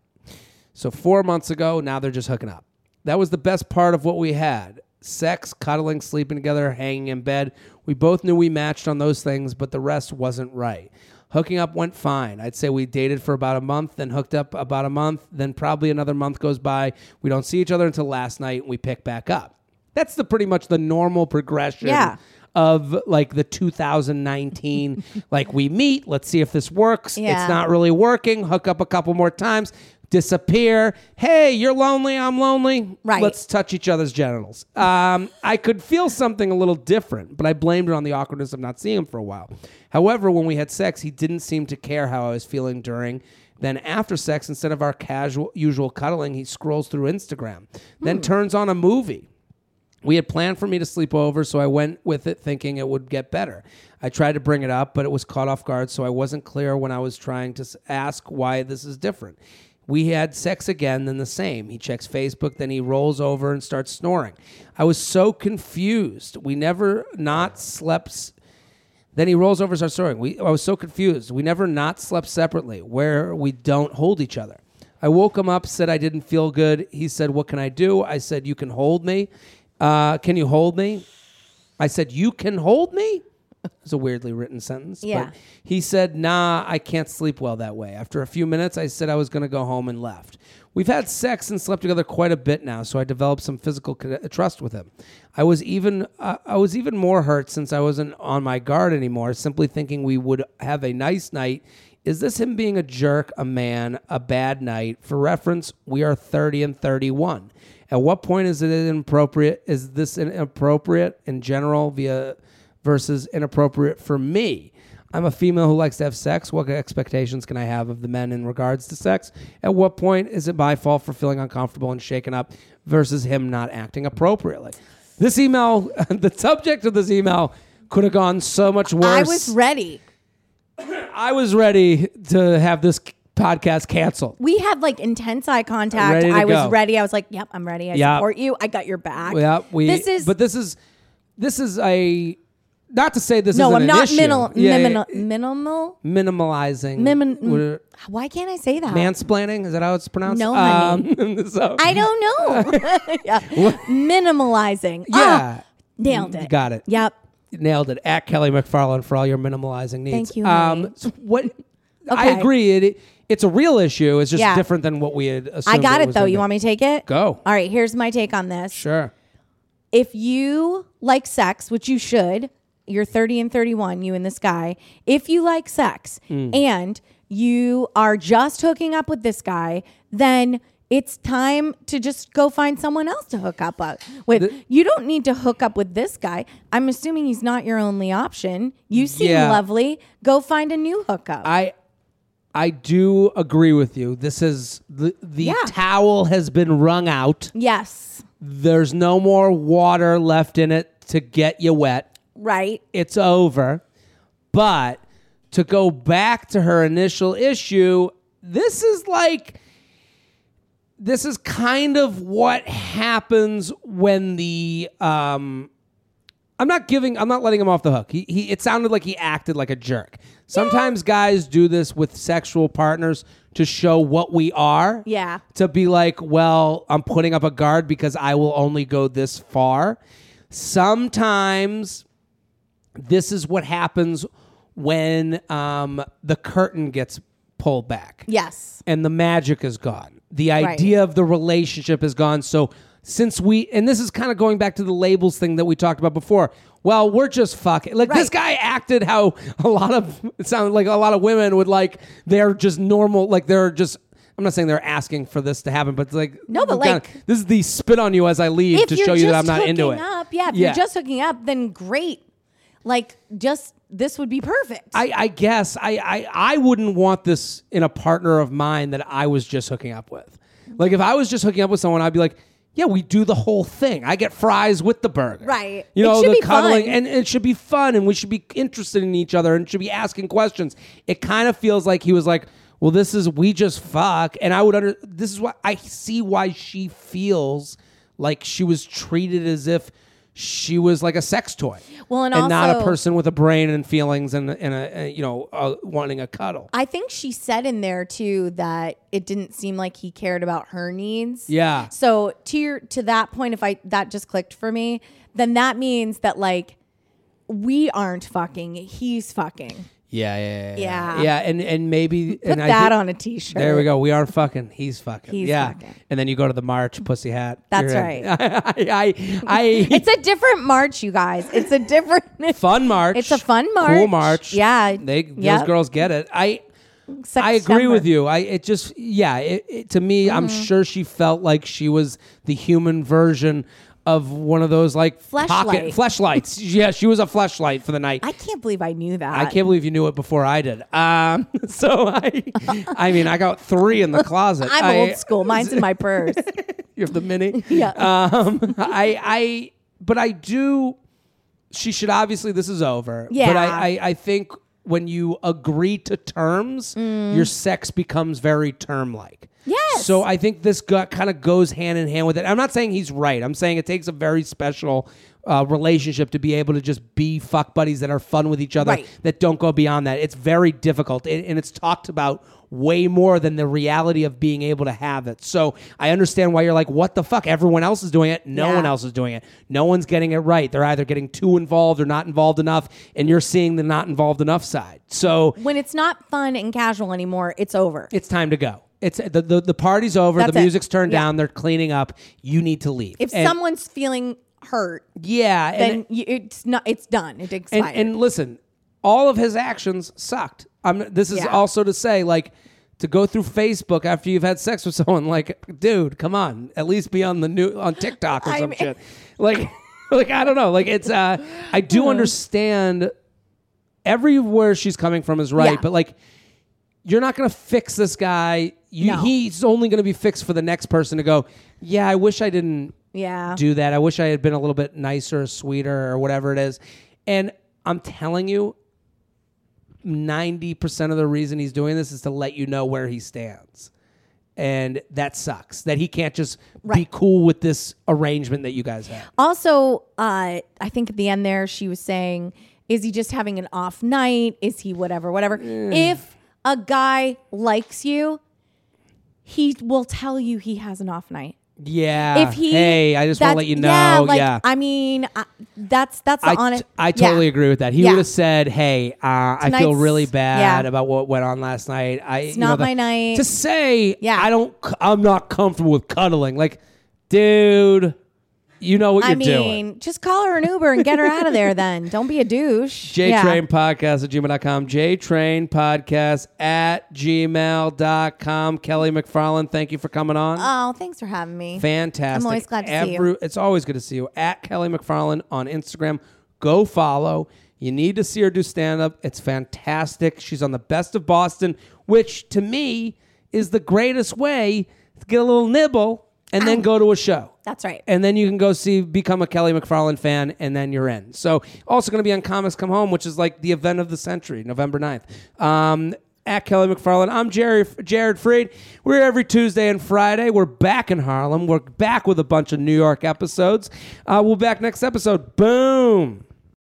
[SPEAKER 1] So 4 months ago, now they're just hooking up. That was the best part of what we had. Sex, cuddling, sleeping together, hanging in bed. We both knew we matched on those things, but the rest wasn't right. Hooking up went fine. I'd say we dated for about a month, then hooked up about a month, then probably another month goes by. We don't see each other until last night and we pick back up. That's the pretty much the normal progression
[SPEAKER 2] Yeah.
[SPEAKER 1] of like the 2019 like we meet, let's see if this works.
[SPEAKER 2] Yeah.
[SPEAKER 1] It's not really working. Hook up a couple more times, disappear. Hey, you're lonely, I'm lonely.
[SPEAKER 2] Right.
[SPEAKER 1] Let's touch each other's genitals. Um, I could feel something a little different, but I blamed it on the awkwardness of not seeing him for a while. However, when we had sex, he didn't seem to care how I was feeling during. Then after sex, instead of our casual usual cuddling, he scrolls through Instagram. Then turns on a movie. We had planned for me to sleep over, so I went with it thinking it would get better. I tried to bring it up, but it was caught off guard, so I wasn't clear when I was trying to ask why this is different. We had sex again, then the same. He checks Facebook, then he rolls over and starts snoring. I was so confused. We never not slept. Then he rolls over and starts snoring. We, I was so confused. We never not slept separately, where we don't hold each other. I woke him up, said I didn't feel good. He said, What can I do? I said, You can hold me. Uh, can you hold me? I said, You can hold me? It's a weirdly written sentence.
[SPEAKER 2] Yeah.
[SPEAKER 1] But he said, Nah, I can't sleep well that way. After a few minutes, I said I was going to go home and left. We've had sex and slept together quite a bit now, so I developed some physical trust with him. I was even uh, I was even more hurt since I wasn't on my guard anymore, simply thinking we would have a nice night. Is this him being a jerk, a man, a bad night? For reference, we are 30 and 31. At what point is it inappropriate? Is this inappropriate in general via versus inappropriate for me? I'm a female who likes to have sex. What expectations can I have of the men in regards to sex? At what point is it my fault for feeling uncomfortable and shaken up versus him not acting appropriately? This email, the subject of this email could have gone so much worse.
[SPEAKER 2] I was ready.
[SPEAKER 1] I was ready to have this podcast canceled.
[SPEAKER 2] We had like intense eye contact. I was
[SPEAKER 1] go.
[SPEAKER 2] ready. I was like, "Yep, I'm ready. I
[SPEAKER 1] Yep.
[SPEAKER 2] support you. I got your back."
[SPEAKER 1] Yeah, we.
[SPEAKER 2] This is
[SPEAKER 1] but this is this is a not to say this
[SPEAKER 2] no. I'm
[SPEAKER 1] an
[SPEAKER 2] not
[SPEAKER 1] issue.
[SPEAKER 2] minimal.
[SPEAKER 1] Yeah, yeah,
[SPEAKER 2] minimal. Minimal.
[SPEAKER 1] minimalizing.
[SPEAKER 2] Minim- Why can't I say that?
[SPEAKER 1] mansplaining is that how it's pronounced?
[SPEAKER 2] No, honey.
[SPEAKER 1] Um, so,
[SPEAKER 2] I don't know. yeah. Minimalizing.
[SPEAKER 1] yeah,
[SPEAKER 2] Ah, nailed it.
[SPEAKER 1] got it.
[SPEAKER 2] Yep.
[SPEAKER 1] nailed it. At Kelly MacFarland for all your minimalizing needs.
[SPEAKER 2] Thank you,
[SPEAKER 1] Um,
[SPEAKER 2] honey.
[SPEAKER 1] so what? I agree. It, it's a real issue. It's just
[SPEAKER 2] Yeah.
[SPEAKER 1] different than what we had assumed.
[SPEAKER 2] I got it though. You
[SPEAKER 1] be.
[SPEAKER 2] want me to take it?
[SPEAKER 1] Go.
[SPEAKER 2] All right. Here's my take on this.
[SPEAKER 1] Sure.
[SPEAKER 2] if you like sex, which you should, you're 30 and 31, you and this guy, if you like sex
[SPEAKER 1] Hmm.
[SPEAKER 2] and you are just hooking up with this guy, then it's time to just go find someone else to hook up with. you don't need to hook up with this guy. I'm assuming he's not your only option. You seem
[SPEAKER 1] Yeah.
[SPEAKER 2] lovely. Go find a new hookup.
[SPEAKER 1] I I do agree with you. This is the the
[SPEAKER 2] Yeah.
[SPEAKER 1] towel has been wrung out.
[SPEAKER 2] yes.
[SPEAKER 1] There's no more water left in it to get you wet.
[SPEAKER 2] Right.
[SPEAKER 1] It's over. But to go back to her initial issue, this is like this is kind of what happens when the um I'm not giving I'm not letting him off the hook. He, he it sounded like he acted like a jerk. Sometimes guys do this with sexual partners to show what we are
[SPEAKER 2] Yeah.
[SPEAKER 1] to be like, well, I'm putting up a guard because I will only go this far. Sometimes this is what happens when um, the curtain gets pulled back
[SPEAKER 2] Yes.
[SPEAKER 1] and the magic is gone. The idea of the relationship is gone. So since we and this is kind of going back to the labels thing that we talked about before. Well, we're just fucking. Like this guy acted how a lot of it sounded like a lot of women would like they're just normal like they're just I'm not saying they're asking for this to happen, but it's like
[SPEAKER 2] No, but
[SPEAKER 1] kinda-
[SPEAKER 2] like-
[SPEAKER 1] this is the spit on you as I leave to show you that I'm not into it.
[SPEAKER 2] Up, yeah, if
[SPEAKER 1] Yeah.
[SPEAKER 2] you're just hooking up, then great. Like, just this would be perfect.
[SPEAKER 1] I, I guess I, I I wouldn't want this in a partner of mine that I was just hooking up with. Like if I was just hooking up with someone, I'd be like, yeah, we do the whole thing. I get fries with the burger,
[SPEAKER 2] Right.
[SPEAKER 1] You
[SPEAKER 2] It
[SPEAKER 1] know,
[SPEAKER 2] should
[SPEAKER 1] the
[SPEAKER 2] be
[SPEAKER 1] cuddling,
[SPEAKER 2] fun.
[SPEAKER 1] and it should be fun, and we should be interested in each other, and should be asking questions. It kind of feels like he was like, well, this is we just fuck, and I would under. This is why I see why she feels like she was treated as if. She was like a sex toy,
[SPEAKER 2] Well, and
[SPEAKER 1] not a person with a brain and feelings and and a, a you know uh, wanting a cuddle.
[SPEAKER 2] I think she said in there too that it didn't seem like he cared about her needs.
[SPEAKER 1] Yeah.
[SPEAKER 2] So to your to that point, if I that just clicked for me, then that means that like we aren't fucking, he's fucking.
[SPEAKER 1] Yeah, yeah, yeah,
[SPEAKER 2] Yeah.
[SPEAKER 1] yeah. And and maybe
[SPEAKER 2] Put
[SPEAKER 1] and I
[SPEAKER 2] that on a t-shirt.
[SPEAKER 1] There we go. We are fucking. He's fucking.
[SPEAKER 2] He's
[SPEAKER 1] yeah.
[SPEAKER 2] fucking.
[SPEAKER 1] And then you go to the march, pussy hat.
[SPEAKER 2] That's
[SPEAKER 1] You're. I, I, I
[SPEAKER 2] It's a different march, you guys. It's a different.
[SPEAKER 1] fun march.
[SPEAKER 2] It's a fun march.
[SPEAKER 1] Cool
[SPEAKER 2] march. Yeah.
[SPEAKER 1] They those
[SPEAKER 2] Yep.
[SPEAKER 1] girls get it. I I agree with you. I it just yeah. It, it, to me, I'm
[SPEAKER 2] Mm-hmm.
[SPEAKER 1] sure she felt like she was the human version of one of those like pocket
[SPEAKER 2] Fleshlight.
[SPEAKER 1] fleshlights. yeah, she was a fleshlight for the night.
[SPEAKER 2] I can't believe I knew that.
[SPEAKER 1] I can't believe you knew it before I did. Um, so I, I mean, I got three in the closet.
[SPEAKER 2] I'm
[SPEAKER 1] I-
[SPEAKER 2] old school. Mine's in my purse.
[SPEAKER 1] You have the mini.
[SPEAKER 2] Yeah.
[SPEAKER 1] Um, I, I, but I do. She should obviously. This is over.
[SPEAKER 2] Yeah.
[SPEAKER 1] But I, I, I think when you agree to terms, your sex becomes very term-like.
[SPEAKER 2] Yes.
[SPEAKER 1] So I think this got, kind of goes hand in hand with it. I'm not saying he's right. I'm saying it takes a very special uh, relationship to be able to just be fuck buddies that are fun with each other
[SPEAKER 2] Right.
[SPEAKER 1] that don't go beyond that. It's very difficult, and, and it's talked about way more than the reality of being able to have it. So I understand why you're like, what the fuck? Everyone else is doing it. No
[SPEAKER 2] Yeah.
[SPEAKER 1] one else is doing it. No one's getting it right. They're either getting too involved or not involved enough, and you're seeing the not involved enough side. So
[SPEAKER 2] When it's not fun and casual anymore, it's over.
[SPEAKER 1] it's time to go. It's the the, the party's over.
[SPEAKER 2] That's
[SPEAKER 1] the
[SPEAKER 2] it.
[SPEAKER 1] music's turned
[SPEAKER 2] Yeah.
[SPEAKER 1] down. They're cleaning up. You need to leave.
[SPEAKER 2] If
[SPEAKER 1] And-
[SPEAKER 2] someone's feeling hurt,
[SPEAKER 1] yeah, and-
[SPEAKER 2] then you, it's not. It's done. It
[SPEAKER 1] and, and listen, all of his actions sucked. I'm, this is
[SPEAKER 2] Yeah.
[SPEAKER 1] also to say, like, to go through Facebook after you've had sex with someone, like, dude, come on, at least be on the new on TikTok or
[SPEAKER 2] I
[SPEAKER 1] some
[SPEAKER 2] mean-
[SPEAKER 1] shit. Like, like I don't know. Like, it's uh, I do understand everywhere she's coming from is right,
[SPEAKER 2] Yeah.
[SPEAKER 1] but like, you're not gonna fix this guy. You,
[SPEAKER 2] No.
[SPEAKER 1] He's only gonna be fixed for the next person to go. Yeah, I wish I didn't
[SPEAKER 2] yeah.
[SPEAKER 1] do that. I wish I had been a little bit nicer, sweeter, or whatever it is. And I'm telling you, 90% of the reason he's doing this is to let you know where he stands. And that sucks that he can't just be cool with this arrangement that you guys have.
[SPEAKER 2] Also, uh, I think at the end there, she was saying, "Is he just having an off night? Is he whatever, whatever?" If a guy likes you, he will tell you he has an off night.
[SPEAKER 1] Yeah.
[SPEAKER 2] If he,
[SPEAKER 1] hey, I just want to let you know.
[SPEAKER 2] Yeah, like,
[SPEAKER 1] yeah.
[SPEAKER 2] I mean, I, that's that's the
[SPEAKER 1] I,
[SPEAKER 2] honest.
[SPEAKER 1] I totally
[SPEAKER 2] yeah.
[SPEAKER 1] agree with that. He
[SPEAKER 2] Yeah.
[SPEAKER 1] would have said, "Hey, uh, I feel really bad about what went on last night. I,
[SPEAKER 2] It's
[SPEAKER 1] you know,
[SPEAKER 2] not
[SPEAKER 1] the-
[SPEAKER 2] my night."
[SPEAKER 1] To say,
[SPEAKER 2] Yeah.
[SPEAKER 1] I don't, I'm not comfortable with cuddling. Like, dude, you know what
[SPEAKER 2] I
[SPEAKER 1] you're
[SPEAKER 2] mean,
[SPEAKER 1] doing.
[SPEAKER 2] just call her an Uber and get her out of there. Then don't be a douche. Yeah.
[SPEAKER 1] JTrain Podcast at gmail.com. JTrain Podcast at gmail.com. Kelly MacFarland, thank you for coming on.
[SPEAKER 2] Oh, thanks for having me.
[SPEAKER 1] Fantastic.
[SPEAKER 2] I'm always glad to see you.
[SPEAKER 1] It's always good to see you. At Kelly MacFarland on Instagram. Go follow. You need to see her do stand up. It's fantastic. She's on the best of Boston, which to me is the greatest way to get a little nibble and then go to a show.
[SPEAKER 2] That's right.
[SPEAKER 1] And then you can go see, become a Kelly MacFarland fan, and then you're in. So, also going to be on Comics Come Home, which is like the event of the century, November 9th. Um, at Kelly MacFarland. I'm Jerry, Jared Freid. We're every Tuesday and Friday. We're back in Harlem. We're back with a bunch of New York episodes. Uh, we'll be back next episode. Boom.